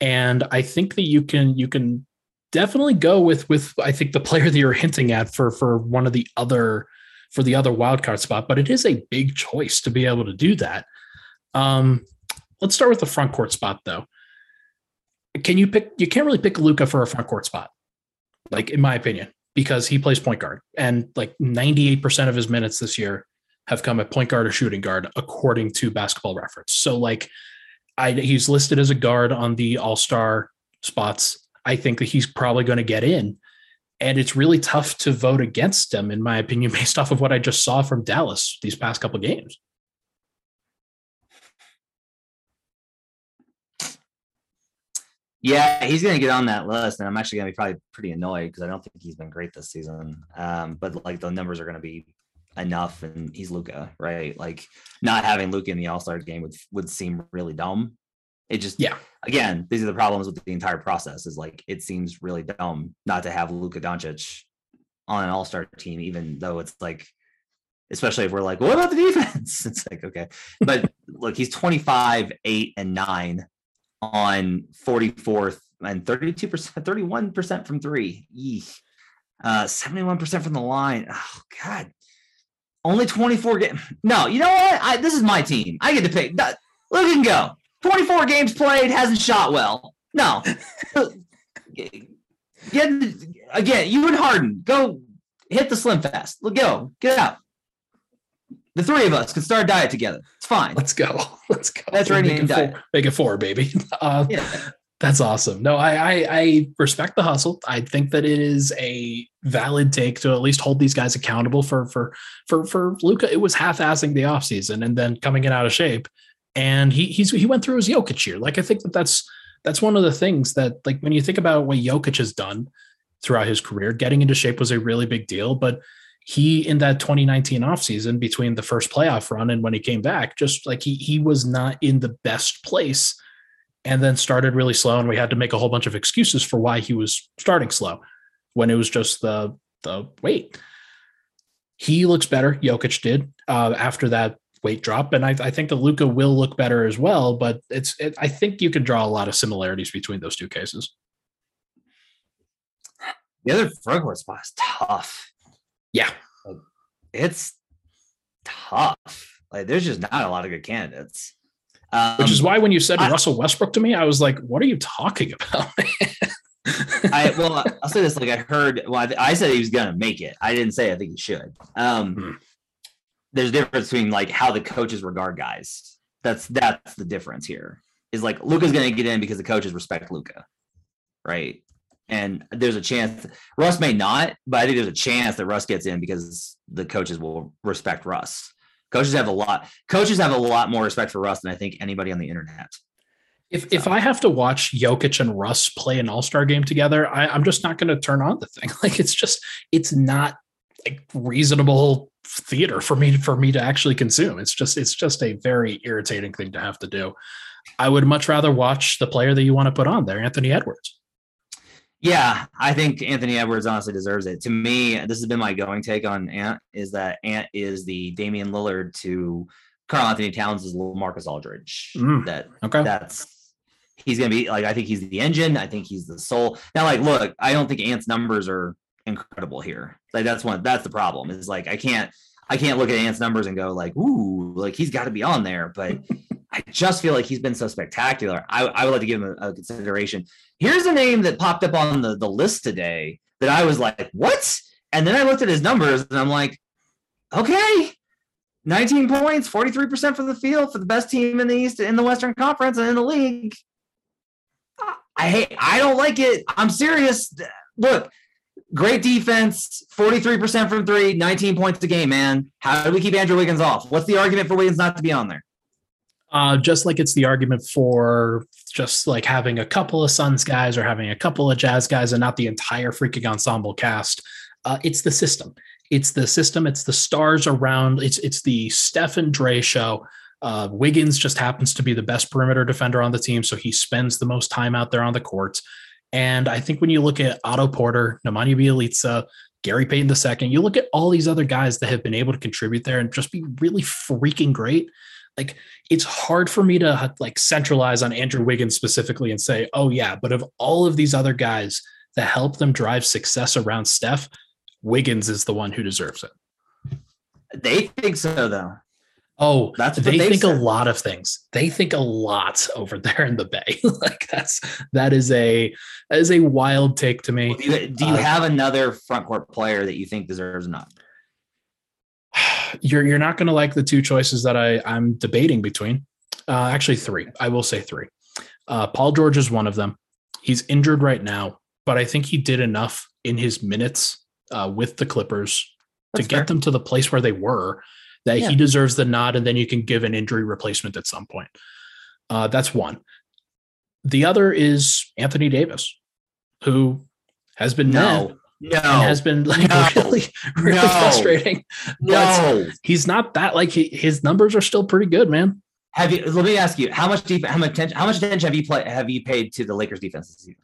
and I think that you can you can definitely go with with I think the player that you're hinting at for for one of the other for the other wildcard spot, but it is a big choice to be able to do that. Um, let's start with the front court spot though. Can you pick? You can't really pick Luka for a front court spot like in my opinion, because he plays point guard and like 98% of his minutes this year have come at point guard or shooting guard, according to basketball reference. So like I he's listed as a guard on the all-star spots. I think that he's probably going to get in. And it's really tough to vote against them, in my opinion, based off of what I just saw from Dallas these past couple games. Yeah, he's going to get on that list, and I'm actually going to be probably pretty annoyed because I don't think he's been great this season. Um, but like the numbers are going to be enough, and he's Luka, right? Like not having Luka in the All Star game would would seem really dumb. It just yeah. Again, these are the problems with the entire process. Is like it seems really dumb not to have Luka Doncic on an All Star team, even though it's like especially if we're like, what about the defense? It's like, okay. But look, he's 25, 8, and 9 on 44th and 32%, 31% from three. Eesh. Uh, 71% from the line. Oh, God. Only 24 games. No, you know what? I, this is my team. I get to pick. Look and go. 24 games played, hasn't shot well. No. get, again, you and Harden, go hit the slim fast. Let go. Get out. The three of us can start a diet together. It's fine. Let's go. Let's go. That's right. Make, it four, make it four, baby. Uh, yeah. That's awesome. No, I, I, I respect the hustle. I think that it is a valid take to at least hold these guys accountable for for for for Luka. It was half-assing the offseason and then coming in out of shape. And he he's he went through his Jokic year. Like I think that that's that's one of the things that like when you think about what Jokic has done throughout his career, getting into shape was a really big deal. But he in that 2019 offseason between the first playoff run and when he came back, just like he he was not in the best place and then started really slow. And we had to make a whole bunch of excuses for why he was starting slow when it was just the the weight. He looks better. Jokic did uh, after that weight drop, and I, I think that Luka will look better as well. But it's it, I think you can draw a lot of similarities between those two cases. The other front court spot is tough. Yeah. It's tough. Like there's just not a lot of good candidates. Um, Which is why when you said I, Russell Westbrook to me, I was like, "What are you talking about?" I well, I'll say this: like I heard, well, I, I, said he was gonna make it. I didn't say I think he should. Um, hmm. There's a difference between like how the coaches regard guys. That's that's the difference here. Is like Luka's gonna get in because the coaches respect Luka, right? And there's a chance Russ may not, but I think there's a chance that Russ gets in because the coaches will respect Russ. Coaches have a lot. Coaches have a lot more respect for Russ than I think anybody on the internet. If so. if I have to watch Jokic and Russ play an All Star game together, I, I'm just not going to turn on the thing. Like it's just it's not like reasonable theater for me for me to actually consume. It's just it's just a very irritating thing to have to do. I would much rather watch the player that you want to put on there, Anthony Edwards. Yeah, I think Anthony Edwards honestly deserves it. To me, this has been my going take on Ant is that Ant is the Damian Lillard to Karl-Anthony Towns is Marcus Aldridge. Mm, that okay, that's he's gonna be like I think he's the engine. I think he's the soul. Now, like, look, I don't think Ant's numbers are incredible here. Like that's one that's the problem. Is like I can't I can't look at Ant's numbers and go like, ooh, like he's got to be on there. But I just feel like he's been so spectacular. I, I would like to give him a, a, consideration. Here's a name that popped up on the, the list today that I was like, what? And then I looked at his numbers and I'm like, okay, 19 points, 43% for the field for the best team in the East, in the Western Conference, and in the league. I hate. I don't like it. I'm serious. Look, great defense, 43% from three, 19 points a game, man. How do we keep Andrew Wiggins off? What's the argument for Wiggins not to be on there? Uh, just like it's the argument for just like having a couple of Suns guys or having a couple of Jazz guys and not the entire freaking ensemble cast. Uh, it's the system. It's the system. It's the stars around. It's it's the Steph and Dre show. Uh, Wiggins just happens to be the best perimeter defender on the team, so he spends the most time out there on the court. And I think when you look at Otto Porter, Nemanja Bjelica, Gary Payton II, you look at all these other guys that have been able to contribute there and just be really freaking great. Like it's hard for me to like centralize on Andrew Wiggins specifically and say, oh yeah, but of all of these other guys that help them drive success around Steph, Wiggins is the one who deserves it. They think so though. Oh, that's they, think said. a lot of things. They think a lot over there in the Bay. like that's that is a that is a wild take to me. do you, do you uh, have another front court player that you think deserves not? You're you're not going to like the two choices that I I'm debating between. Uh, actually, three. I will say three. Uh, Paul George is one of them. He's injured right now, but I think he did enough in his minutes uh, with the Clippers That's to get them to the place where they were that yeah. he deserves the nod, and then you can give an injury replacement at some point. Uh, that's one. The other is Anthony Davis, who has been no, no, has been like no, really, really no, frustrating. no, he's not that like he, his numbers are still pretty good, man. Have you? Let me ask you, how much deep, how much attention, how much attention have you play, have you paid to the Lakers defense this season?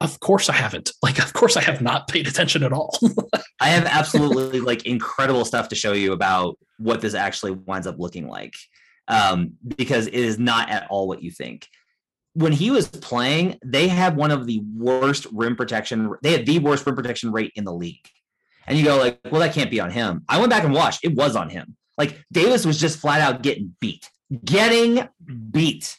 Of course I haven't. Like, of course I have not paid attention at all. I have absolutely like incredible stuff to show you about what this actually winds up looking like. Um, because it is not at all what you think. When he was playing, they had one of the worst rim protection. They had the worst rim protection rate in the league. And you go like, well, that can't be on him. I went back and watched. It was on him. Like Davis was just flat out getting beat, getting beat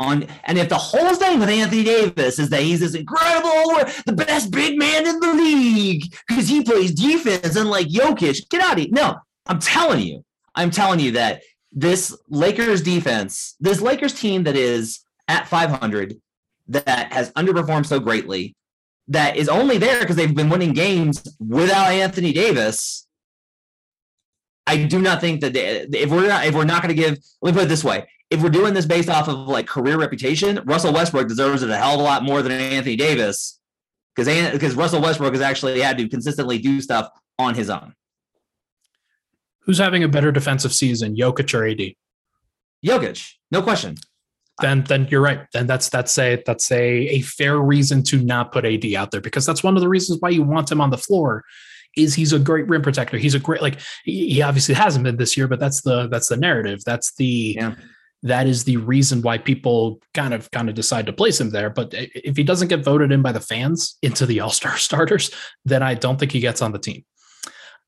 on and if the whole thing with Anthony Davis is that he's this incredible, the best big man in the league because he plays defense and like Jokic, get out of here. No, I'm telling you, I'm telling you that this Lakers defense, this Lakers team that is at 500, that has underperformed so greatly, that is only there because they've been winning games without Anthony Davis. I do not think that they, if we're not if we're not going to give, let me put it this way: if we're doing this based off of like career reputation, Russell Westbrook deserves it a hell of a lot more than Anthony Davis because because Russell Westbrook has actually had to consistently do stuff on his own. Who's having a better defensive season, Jokic or AD? Jokic, no question. Then, then you're right. Then that's that's a that's a a fair reason to not put AD out there because that's one of the reasons why you want him on the floor. Is he's a great rim protector? He's a great like he obviously hasn't been this year, but that's the that's the narrative. That's the yeah that is the reason why people kind of kind of decide to place him there. But if he doesn't get voted in by the fans into the All Star starters, then I don't think he gets on the team.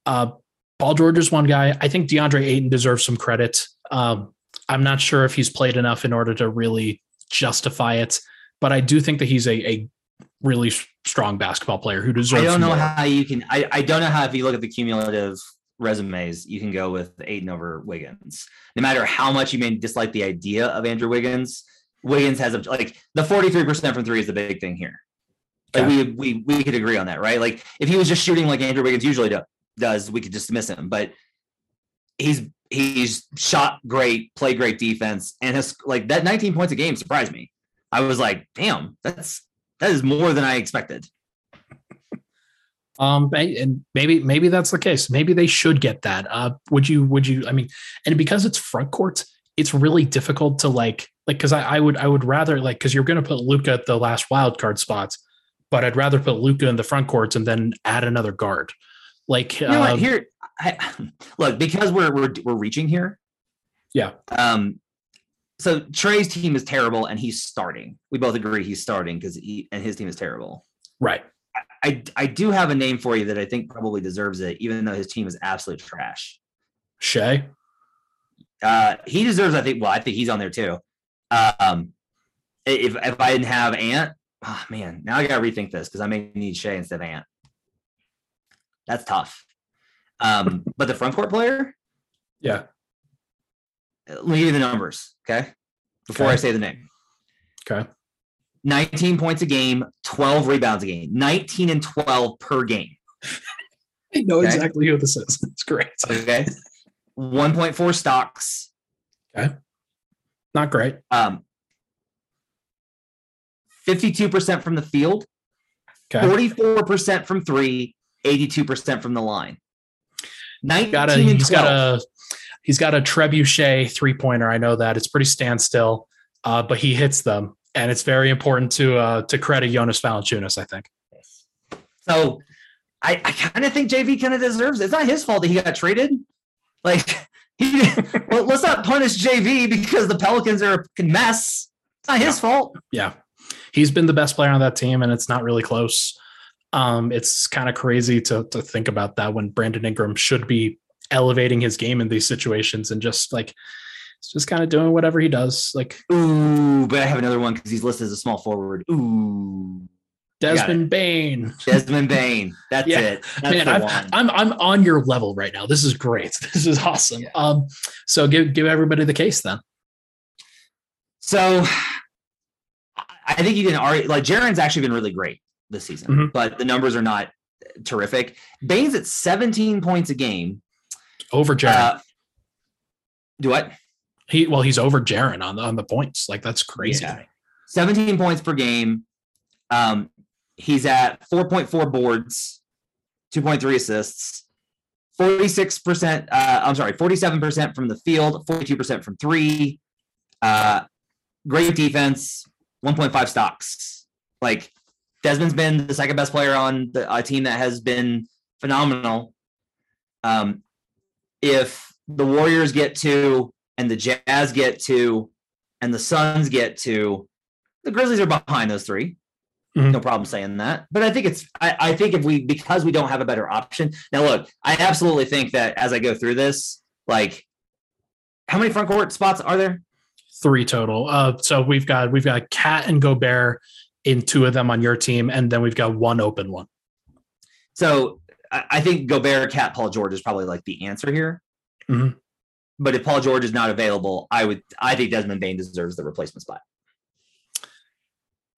Uh, Paul George is one guy. I think DeAndre Ayton deserves some credit. Um, I'm not sure if he's played enough in order to really justify it, but I do think that he's a, a really strong basketball player who deserves. I don't know more. how you can. I, I don't know how if you look at the cumulative resumes, you can go with Ayton over Wiggins. No matter how much you may dislike the idea of Andrew Wiggins, Wiggins has a like the 43% from three is the big thing here. Like we we we could agree on that, right? Like if he was just shooting like Andrew Wiggins usually do, does, we could dismiss him. But he's he's shot great, played great defense, and has like that 19 points a game surprised me. I was like, damn, that's that is more than I expected. Um, and maybe maybe that's the case. Maybe they should get that. Uh, would you? Would you? I mean, and because it's front court, it's really difficult to like like because I, I would I would rather like because you're going to put Luka at the last wild card spots, but I'd rather put Luka in the front courts and then add another guard. Like you know what, um, here, I, look because we're we're we're reaching here. Yeah. Um. So Trae's team is terrible, and he's starting. We both agree he's starting because he and his team is terrible. Right. I I do have a name for you that I think probably deserves it, even though his team is absolute trash. Shai. Uh, he deserves. I think. Well, I think he's on there too. Um, if if I didn't have Ant, oh man, now I gotta rethink this because I may need Shai instead of Ant. That's tough. Um, but the front court player, yeah. Let me give you the numbers, okay? Before okay. I say the name. Okay. 19 points a game, 12 rebounds a game, 19 and 12 per game. I know okay. exactly who this is. It's great. Okay. 1.4 stocks. Okay. Not great. Um, 52% from the field, okay. 44% from three, 82% from the line. 19 got a, and 12. He's got a he's got a trebuchet three pointer. I know that it's pretty standstill, uh, but he hits them, and it's very important to uh, to credit Jonas Valanciunas. I think. So, I, I kind of think JV kind of deserves. It. It's not his fault that he got traded. Like he, well, let's not punish JV because the Pelicans are a mess. It's not his fault. Yeah, he's been the best player on that team, and it's not really close. Um, it's kind of crazy to to think about that when Brandon Ingram should be elevating his game in these situations and just like just kind of doing whatever he does. Like, ooh, but I have another one because he's listed as a small forward. Ooh, Desmond Bane. Desmond Bane. That's yeah. it. That's Man, I'm, I'm I'm on your level right now. This is great. This is awesome. Yeah. Um, so give give everybody the case then. So I think you can already like Jaren's actually been really great this season, mm-hmm. but the numbers are not terrific. Bane's at 17 points a game. Over Jaren. Uh, do what? He well, he's over Jaren on the on the points. Like that's crazy. Yeah. 17 points per game. Um, he's at 4.4 boards, 2.3 assists, 46%, uh, I'm sorry, 47% from the field, 42% from three. Uh, great defense, 1.5 stocks. Like Desmond's been the second best player on the a team that has been phenomenal. Um, if the Warriors get to, and the Jazz get to, and the Suns get to, the Grizzlies are behind those three. Mm-hmm. No problem saying that. But I think it's I, I think if we because we don't have a better option. Now look, I absolutely think that as I go through this, like how many front court spots are there? Three total. Uh so we've got we've got Cat and Gobert in two of them on your team, and then we've got one open one. So I think Gobert, Cat, Paul George is probably like the answer here. Mm-hmm. But if Paul George is not available, I would I think Desmond Bane deserves the replacement spot.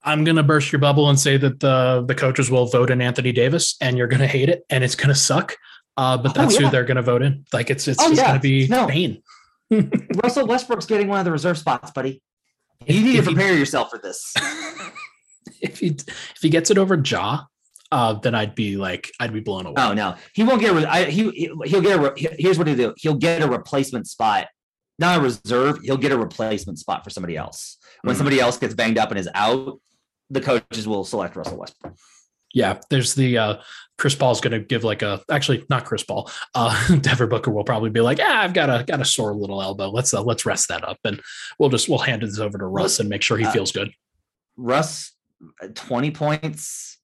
I'm gonna burst your bubble and say that the the coaches will vote in Anthony Davis, and you're gonna hate it, and it's gonna suck. Uh, but oh, that's oh, yeah. who they're gonna vote in. Like it's it's, oh, yeah. gonna be no. Bane. Russell Westbrook's getting one of the reserve spots, buddy. You need if to prepare he, yourself for this. if he if he gets it over Ja, uh, then I'd be like I'd be blown away. Oh no, he won't get. A, I, he he'll get a. Here's what he'll do. He'll get a replacement spot, not a reserve. He'll get a replacement spot for somebody else. When mm-hmm. somebody else gets banged up and is out, the coaches will select Russell Westbrook. Yeah, there's the uh, Chris Paul's going to give like a actually not Chris Paul. Uh, Devin Booker will probably be like, yeah, I've got a got a sore little elbow. Let's uh, let's rest that up, and we'll just we'll hand this over to Russ and make sure he uh, feels good. Russ, uh, twenty points,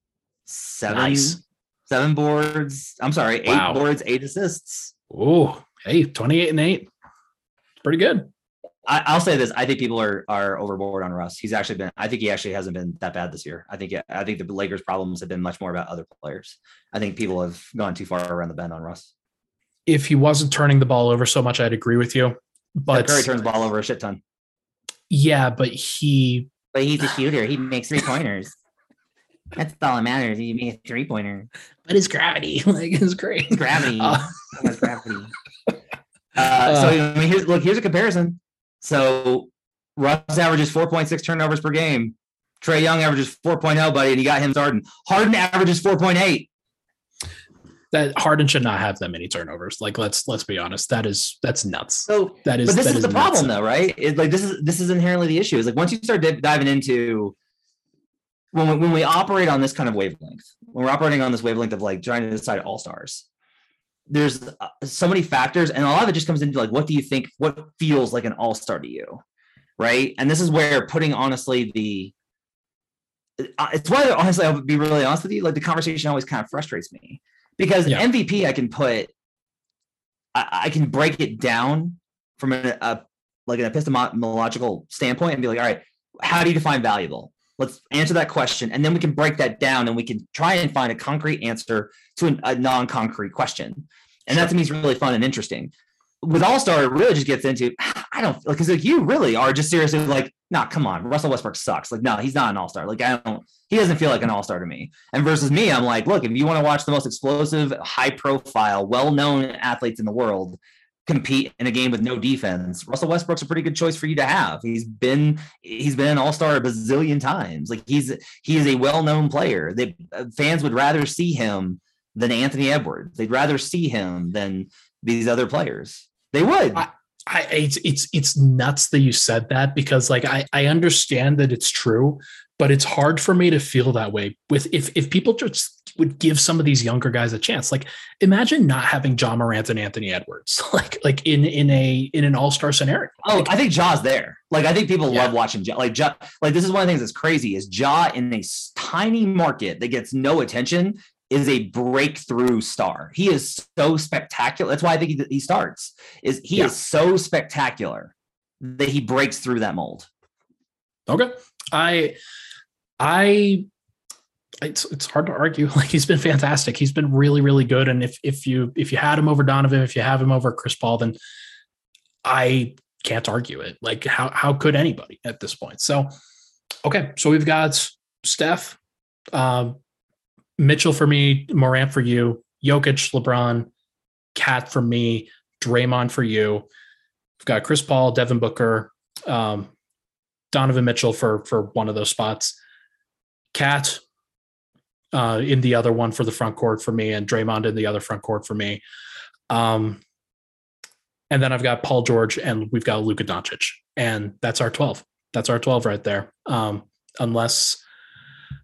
seven nice. seven boards. I'm sorry, eight wow. boards, eight assists. Oh, hey, twenty eight and eight, pretty good. I, will say this: I think people are are overboard on Russ. He's actually been. I think he actually hasn't been that bad this year. I think. I think the Lakers' problems have been much more about other players. I think people have gone too far around the bend on Russ. If he wasn't turning the ball over so much, I'd agree with you. But Curry turns the ball over a shit ton. Yeah, but he. But he's a shooter. He makes three pointers. That's all that matters. He makes a three pointer. But his gravity, like, is great. Gravity. Uh, gravity. Uh, so I mean, here's look. Here's a comparison. So Russ averages 4.6 turnovers per game. Trae Young averages 4.0, buddy, and you got him starting. Harden averages 4.8. That Harden should not have that many turnovers. Like let's let's be honest. That is that's nuts. So that is. But this is, is the nuts. problem, though, right? It, like this is this is inherently the issue. Is like once you start diving into when we, when we operate on this kind of wavelength, when we're operating on this wavelength of like trying to decide all stars, there's uh, so many factors and a lot of it just comes into like what do you think what feels like an all-star to you right and this is where putting honestly the uh, it's why honestly i'll be really honest with you like the conversation always kind of frustrates me because yeah. mvp i can put I, I, can break it down from a like an epistemological standpoint and be like all right how do you define valuable Let's answer that question. And then we can break that down and we can try and find a concrete answer to an, a non concrete question. And that to me is really fun and interesting. with All Star, it really just gets into I don't like because like you really are just seriously like, nah, come on, Russell Westbrook sucks. Like, no, he's not an All Star. Like, I don't. He doesn't feel like an All Star to me. And versus me, I'm like, look, if you want to watch the most explosive, high profile, well known athletes in the world compete in a game with no defense, Russell Westbrook's a pretty good choice for you to have. He's been he's been an All Star a bazillion times. Like he's he is a well known player. That uh, fans would rather see him than Anthony Edwards. They'd rather see him than these other players. They would. I, I, it's it's it's nuts that you said that because like I I understand that it's true, but it's hard for me to feel that way with if if people just would give some of these younger guys a chance. Like imagine not having Ja Morant and Anthony Edwards, like like in in a in an all star scenario. Oh, like, I think Ja's there. Like I think people yeah. love watching Ja. Like Ja, like this is one of the things that's crazy is Ja in a tiny market that gets no attention is a breakthrough star. He is so spectacular. That's why I think he, he starts. Is he yeah. is so spectacular that he breaks through that mold. Okay. I I it's it's hard to argue. Like he's been fantastic. He's been really really good and if if you if you had him over Donovan, if you have him over Chris Paul then I can't argue it. Like how how could anybody at this point? So okay, so we've got Steph um Mitchell for me, Morant for you, Jokic, LeBron, KAT for me, Draymond for you. We've got Chris Paul, Devin Booker, um, Donovan Mitchell for for one of those spots. KAT uh, in the other one for the front court for me, and Draymond in the other front court for me. Um, and then I've got Paul George, and we've got Luka Doncic, and that's our twelve. That's our twelve right there. Um, unless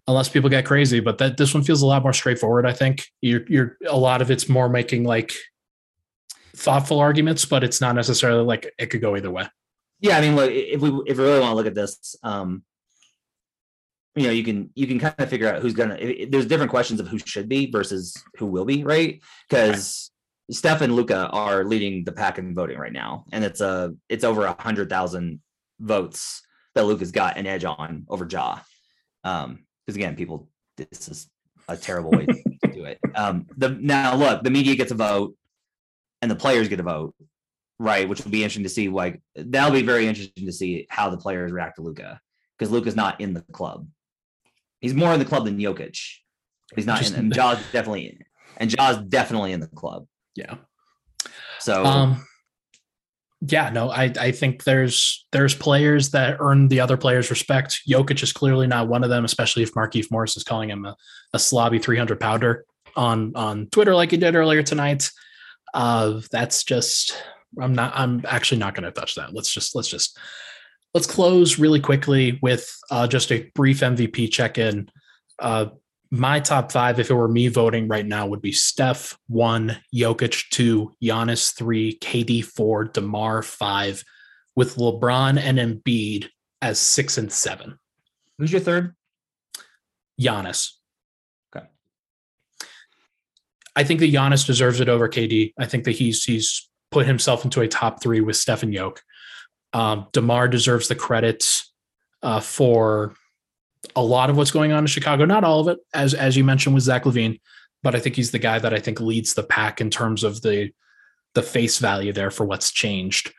unless people get crazy. But that this one feels a lot more straightforward. I think you're you're a lot of it's more making like thoughtful arguments, but it's not necessarily like it could go either way. Yeah, I mean, look, if we if we really want to look at this, um, you know, you can you can kind of figure out who's gonna. There's different questions of who should be versus who will be, right? Because right. Steph and Luka are leading the pack in voting right now, and it's a it's over a hundred thousand votes that Luka's got an edge on over Ja Um, because again, people this is a terrible way to do it. Um, the now look, the media gets a vote, and the players get a vote, right? Which will be interesting to see. Like that'll be very interesting to see how the players react to Luka because Luka's not in the club. He's more in the club than Jokic. He's not in, and Ja's definitely, and Ja's definitely in the club. Yeah. So um, yeah, no, I, I think there's there's players that earn the other players' respect. Jokic is clearly not one of them, especially if Markieff Morris is calling him a, a slobby 300 pounder on on Twitter like he did earlier tonight. Uh, that's just I'm not I'm actually not going to touch that. Let's just let's just let's close really quickly with uh, just a brief MVP check in. Uh, my top five, if it were me voting right now, would be Steph one, Jokic two, Giannis three, KD four, DeMar five, with LeBron and Embiid as six and seven. Who's your third? Giannis. Okay. I think that Giannis deserves it over KD. I think that he's he's put himself into a top three with Steph and Yoke. Um, DeMar deserves the credit uh, for a lot of what's going on in Chicago. Not all of it, as as you mentioned with Zach LaVine, but I think he's the guy that I think leads the pack in terms of the the face value there for what's changed.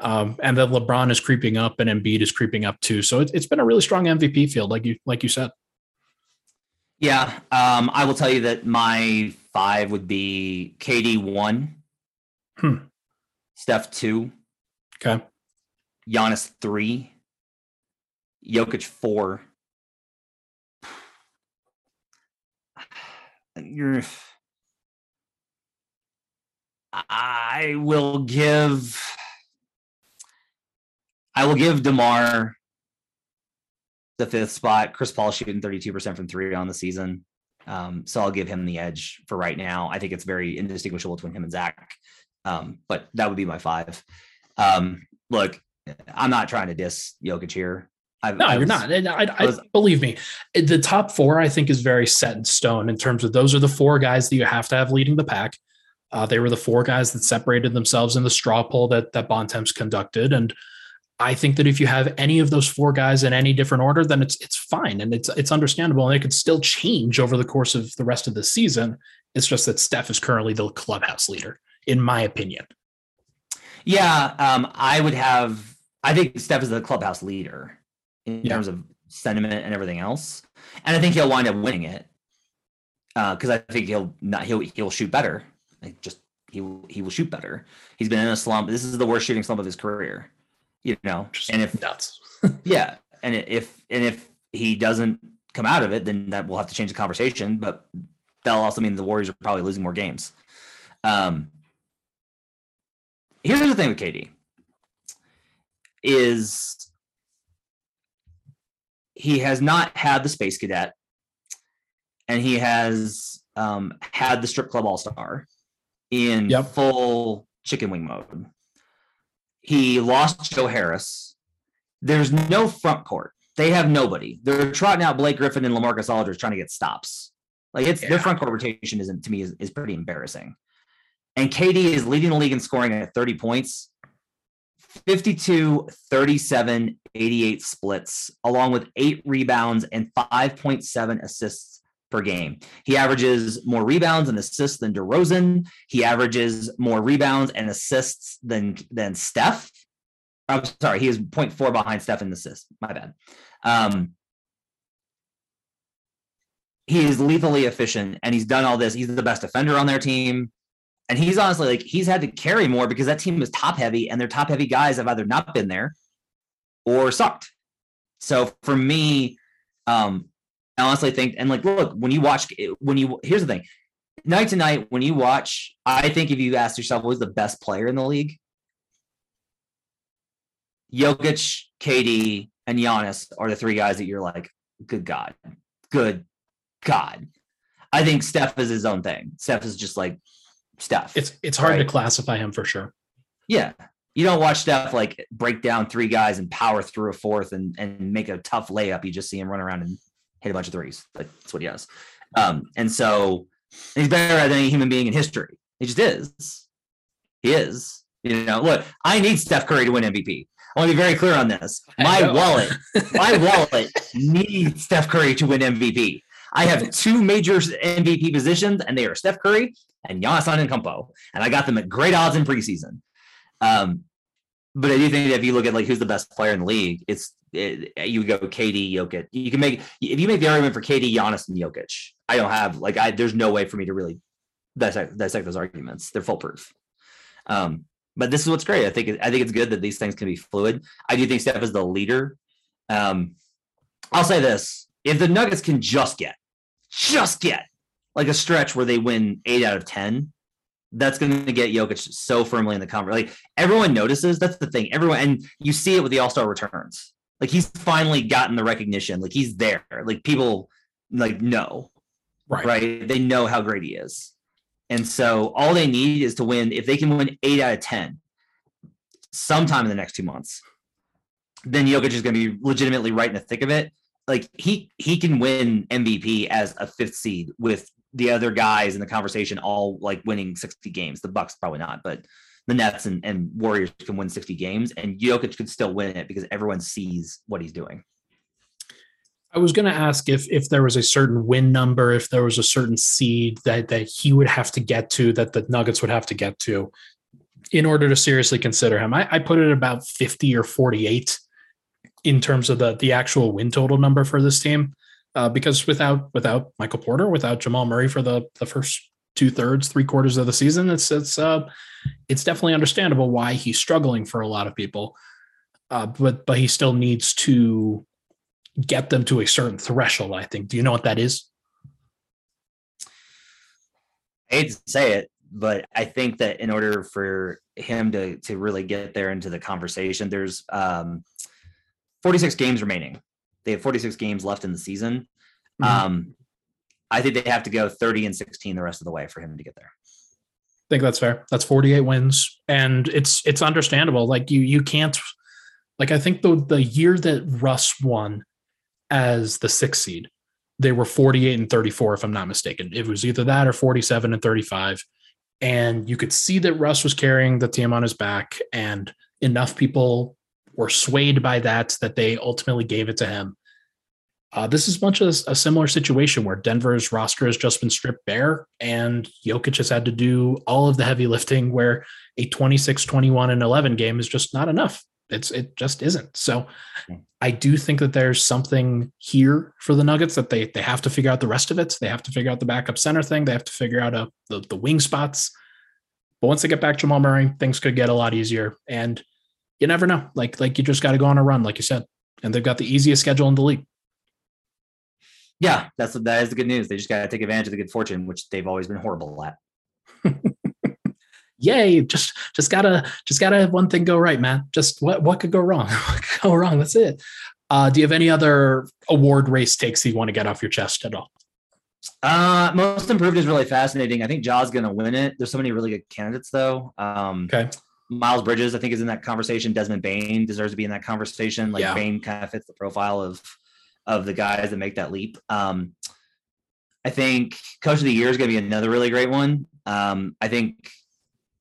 Um, and that LeBron is creeping up and Embiid is creeping up too. So it, has been a really strong MVP field, like you like you said. Yeah, um, I will tell you that my five would be KD one, hmm. Steph two, okay, Giannis three, Jokic four, you're I will give I will give DeMar the fifth spot. Chris Paul shooting 32% from three on the season. Um, so I'll give him the edge for right now. I think it's very indistinguishable between him and Zach. Um, but that would be my five. Um, look, I'm not trying to diss Jokic here. I, no, I was, you're not. And I, I, was, believe me, the top four I think is very set in stone in terms of those are the four guys that you have to have leading the pack. Uh, they were the four guys that separated themselves in the straw poll that that Bontemps conducted, and I think that if you have any of those four guys in any different order, then it's it's fine and it's it's understandable, and it could still change over the course of the rest of the season. It's just that Steph is currently the clubhouse leader, in my opinion. Yeah, um, I would have. I think Steph is the clubhouse leader in yeah. terms of sentiment and everything else, and I think he'll wind up winning it because uh, I think he'll not he'll he'll shoot better. Like just he he will shoot better. He's been in a slump. This is the worst shooting slump of his career. You know, just and if nuts. yeah, and if and if he doesn't come out of it, then that will have to change the conversation. But that'll also mean the Warriors are probably losing more games. Um, here's the thing with KD is he has not had the space cadet and he has um, had the strip club all star in yep. full chicken wing mode. He lost Joe Harris. There's no front court. They have nobody. They're trotting out Blake Griffin and LaMarcus Aldridge trying to get stops. Like it's yeah. their front court rotation isn't to me is, is pretty embarrassing. And KD is leading the league in scoring at 30 points, 52, 37, 88 splits, along with eight rebounds and 5.7 assists per game. He averages more rebounds and assists than DeRozan. He averages more rebounds and assists than than Steph. I'm sorry, he is 0.4 behind Steph in assists. My bad. Um, he is lethally efficient and he's done all this. He's the best defender on their team. And he's honestly like he's had to carry more because that team is top heavy and their top heavy guys have either not been there or sucked. So for me, um, I honestly think, and like, look, when you watch, when you here's the thing, night to night, when you watch, I think if you ask yourself who's the best player in the league, Jokic, KD, and Giannis are the three guys that you're like, good God, good God. I think Steph is his own thing. Steph is just like Steph. It's it's hard right? to classify him for sure. Yeah. You don't watch Steph like break down three guys and power through a fourth and, and make a tough layup. You just see him run around and hit a bunch of threes. Like that's what he does. Um, and so he's better than any human being in history. He just is. He is. You know, look, I need Steph Curry to win MVP. I want to be very clear on this. My wallet, my wallet needs Steph Curry to win MVP. I have two major MVP positions, and they are Steph Curry and Giannis Antetokounmpo, and I got them at great odds in preseason. Um, but I do think that if you look at like who's the best player in the league, it's it, you go KD, Jokic. You can make if you make the argument for KD, Giannis, and Jokic. I don't have like I. There's no way for me to really dissect, dissect those arguments. They're foolproof. Um, but this is what's great. I think I think it's good that these things can be fluid. I do think Steph is the leader. Um, I'll say this: if the Nuggets can just get just get like a stretch where they win eight out of 10, that's going to get Jokic so firmly in the conversation. Like everyone notices. That's the thing. Everyone, and you see it with the All Star returns. Like he's finally gotten the recognition. Like he's there. Like people like know, right? Right. They know how great he is. And so all they need is to win. If they can win eight out of 10 sometime in the next two months, then Jokic is going to be legitimately right in the thick of it like he he can win MVP as a fifth seed with the other guys in the conversation all like winning 60 games. The Bucks probably not, but the Nets and, and Warriors can win 60 games, and Jokic could still win it because everyone sees what he's doing. I was going to ask if if there was a certain win number, if there was a certain seed that that he would have to get to, that the Nuggets would have to get to, in order to seriously consider him. I, I put it about 50 or 48 in terms of the the actual win total number for this team. Uh, because without without Michael Porter, without Jamal Murray for the the first two thirds, three quarters of the season, it's it's uh, it's definitely understandable why he's struggling for a lot of people. Uh, but but he still needs to get them to a certain threshold. I think. Do you know what that is? I hate to say it, but I think that in order for him to to really get there into the conversation, there's um, 46 games remaining. They have 46 games left in the season. Mm-hmm. Um, I think they have to go 30 and 16 the rest of the way for him to get there. I think that's fair. That's 48 wins, and it's it's understandable. Like you you can't like I think the the year that Russ won as the sixth seed, they were 48 and 34 if I'm not mistaken. It was either that or 47 and 35, and you could see that Russ was carrying the team on his back, and enough people were swayed by that that they ultimately gave it to him. Uh, this is much as a similar situation where Denver's roster has just been stripped bare, and Jokic has had to do all of the heavy lifting. Where a 26, 21, and 11 game is just not enough. It's it just isn't. So, I do think that there's something here for the Nuggets that they they have to figure out the rest of it. They have to figure out the backup center thing. They have to figure out a, uh, the the wing spots. But once they get back Jamal Murray, things could get a lot easier. And you never know. Like like you just got to go on a run, like you said. And they've got the easiest schedule in the league. Yeah, that's that is the good news. They just got to take advantage of the good fortune, which they've always been horrible at. Yay! Just just gotta just gotta have one thing go right, man. Just what what could go wrong? what could go wrong? That's it. Uh, do you have any other award race takes you want to get off your chest at all? Uh, most improved is really fascinating. I think Ja's going to win it. There's so many really good candidates though. Um, okay. Miles Bridges, I think, is in that conversation. Desmond Bane deserves to be in that conversation. Like yeah. Bane kind of fits the profile of of the guys that make that leap. Um, I think Coach of the Year is going to be another really great one. Um, I think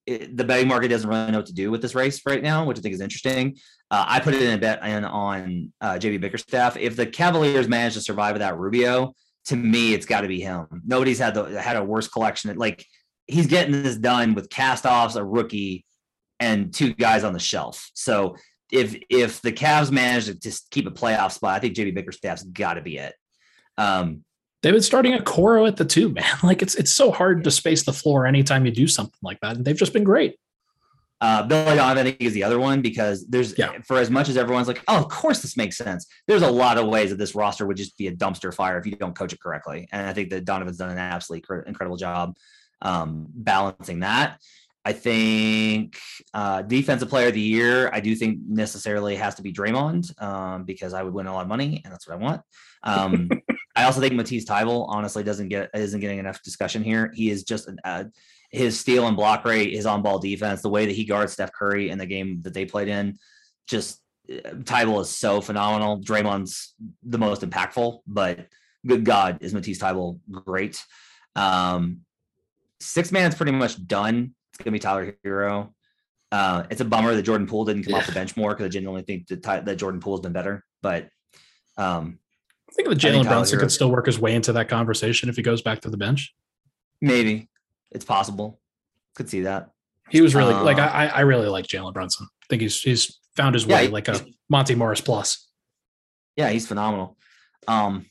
it, the betting market doesn't really know what to do with this race right now, which I think is interesting. Uh, I put it in a bet in on uh, JB Bickerstaff. If the Cavaliers manage to survive without Rubio, to me, it's got to be him. Nobody's had the had a worse collection. Like he's getting this done with cast offs, a rookie, and two guys on the shelf. So if if the Cavs manage to just keep a playoff spot, I think JB Bickerstaff's got to be it. Um, they've been starting Okoro at the two, man. Like it's it's so hard to space the floor anytime you do something like that, and they've just been great. Uh, Billy Donovan, I think, is the other one because there's yeah. for as much as everyone's like, oh, of course this makes sense. There's a lot of ways that this roster would just be a dumpster fire if you don't coach it correctly, and I think that Donovan's done an absolutely incredible job um, balancing that. I think uh, defensive player of the year, I do think necessarily has to be Draymond um, because I would win a lot of money and that's what I want. Um, I also think Matisse Thybulle honestly doesn't get isn't getting enough discussion here. He is just uh, his steal and block rate, his on ball defense, the way that he guards Steph Curry in the game that they played in, just uh, Thybulle is so phenomenal. Draymond's the most impactful, but good God, is Matisse Thybulle great. Um, six man's pretty much done it's gonna be Tyler Herro. Uh, it's a bummer that Jordan Poole didn't come yeah. off the bench more because I genuinely think that, that Jordan Poole has been better. But um, I think that Jalen Brunson could still work his way into that conversation if he goes back to the bench. Maybe it's possible. Could see that. He was really uh, like I I really like Jalen Brunson. I think he's he's found his way yeah, like a Monte Morris plus. Yeah, he's phenomenal. Um,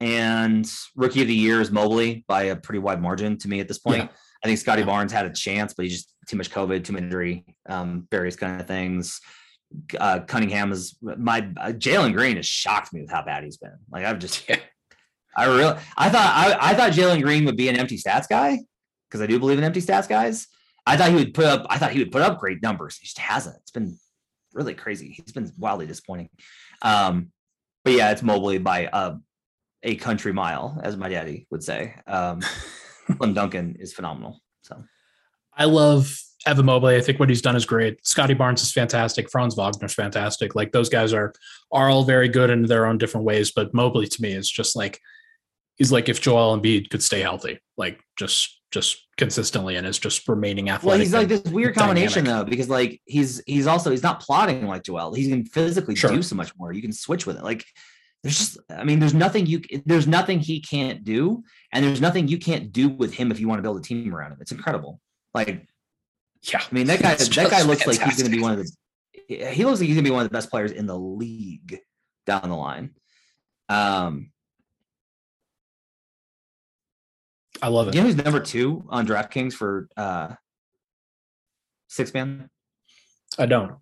and rookie of the year is Mobley by a pretty wide margin to me at this point. Yeah. I think Scottie Barnes had a chance, but he just too much COVID, too much injury, um, various kind of things. Uh, Cunningham is my uh, Jalen Green has shocked me with how bad he's been. Like I've just, yeah. I really, I thought I, I thought Jalen Green would be an empty stats guy because I do believe in empty stats guys. I thought he would put up, I thought he would put up great numbers. He just hasn't. It's been really crazy. He's been wildly disappointing. Um, but yeah, it's Mobley by uh, a country mile, as my daddy would say. Um, Slim Duncan is phenomenal. So I love Evan Mobley. I think what he's done is great. Scottie Barnes is fantastic. Franz Wagner's fantastic. Like those guys are are all very good in their own different ways. But Mobley to me is just like he's like if Joel Embiid could stay healthy, like just just consistently and is just remaining athletic. Well, he's like this weird combination dynamic. though, because like he's he's also he's not plotting like Joel. He can physically sure. do so much more. You can switch with it. Like there's just i mean there's nothing you there's nothing he can't do and there's nothing you can't do with him if you want to build a team around him. It's incredible. Like yeah. I mean that guy that guy looks fantastic. like he's going to be one of the he looks like he's going to be one of the best players in the league down the line. Um i love it. you know who's number two on DraftKings for uh six man? I don't.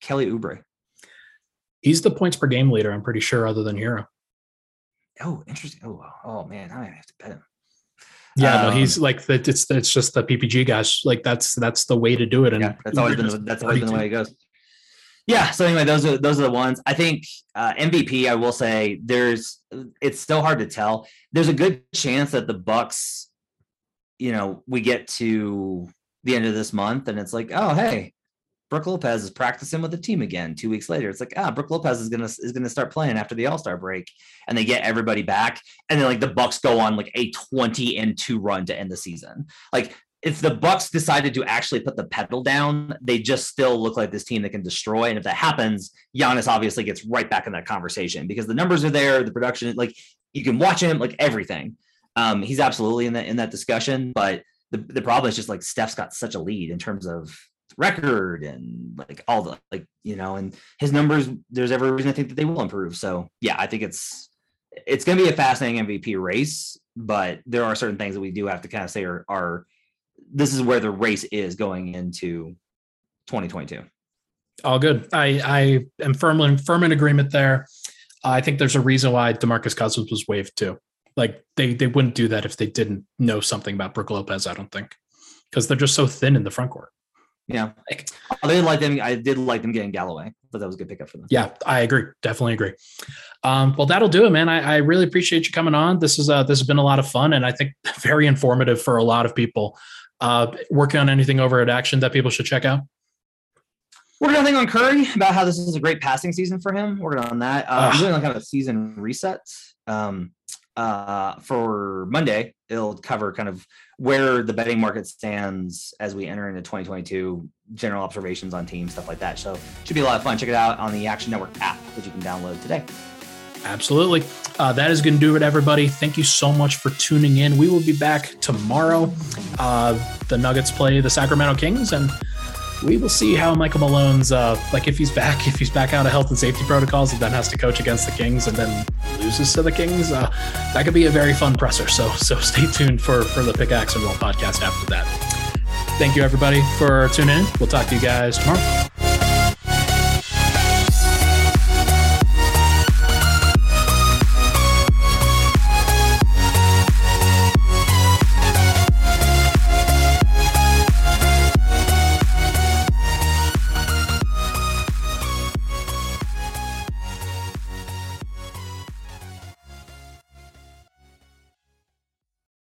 Kelly Oubre He's the points per game leader, I'm pretty sure, other than Herro. Oh, interesting. Oh, oh man, I have to bet him. Yeah, um, no, he's like that. It's it's just the PPG guys. Like that's that's the way to do it. And yeah, that's always been that's always been the way it goes. Yeah. So anyway, those are those are the ones. I think uh, MVP. I will say there's. It's still hard to tell. There's a good chance that the Bucks, you know, we get to the end of this month and it's like, oh hey, Brook Lopez is practicing with the team again two weeks later. It's like, ah, Brook Lopez is gonna is gonna start playing after the All Star break, and they get everybody back, and then like the Bucks go on like a twenty and two run to end the season. Like if the Bucks decided to actually put the pedal down, they just still look like this team that can destroy. And if that happens, Giannis obviously gets right back in that conversation because the numbers are there, the production, like you can watch him, like everything. Um, he's absolutely in that in that discussion, but the, the problem is just like Steph's got such a lead in terms of record and like all the like you know and his numbers there's every reason i think that they will improve so yeah i think it's it's going to be a fascinating mvp race but there are certain things that we do have to kind of say are, are this is where the race is going into 2022. All good. I I am firmly firm in agreement there. I think there's a reason why DeMarcus Cousins was waived too. Like they they wouldn't do that if they didn't know something about Brook Lopez. I don't think because they're just so thin in the front court. Yeah, like, I did like them. I did like them getting Galloway, but that was a good pickup for them. Yeah, I agree. Definitely agree. Um, well, that'll do it, man. I, I, really appreciate you coming on. This is uh, this has been a lot of fun, and I think very informative for a lot of people uh, working on anything over at Action that people should check out? Working on thing on Curry about how this is a great passing season for him. Working on that. Uh, I'm doing like kind of a season reset. Um, uh, for Monday, it'll cover kind of where the betting market stands as we enter into 2022, general observations on teams, stuff like that. So should be a lot of fun. Check it out on the Action Network app, which you can download today. Absolutely. Uh, that is going to do it, everybody. Thank you so much for tuning in. We will be back tomorrow. Uh, the Nuggets play the Sacramento Kings, and we will see how Michael Malone's uh, like if he's back, if he's back out of health and safety protocols, and then has to coach against the Kings, and then loses to the Kings. Uh, that could be a very fun presser. So, so stay tuned for for the Pickaxe and Roll podcast after that. Thank you, everybody, for tuning in. We'll talk to you guys tomorrow.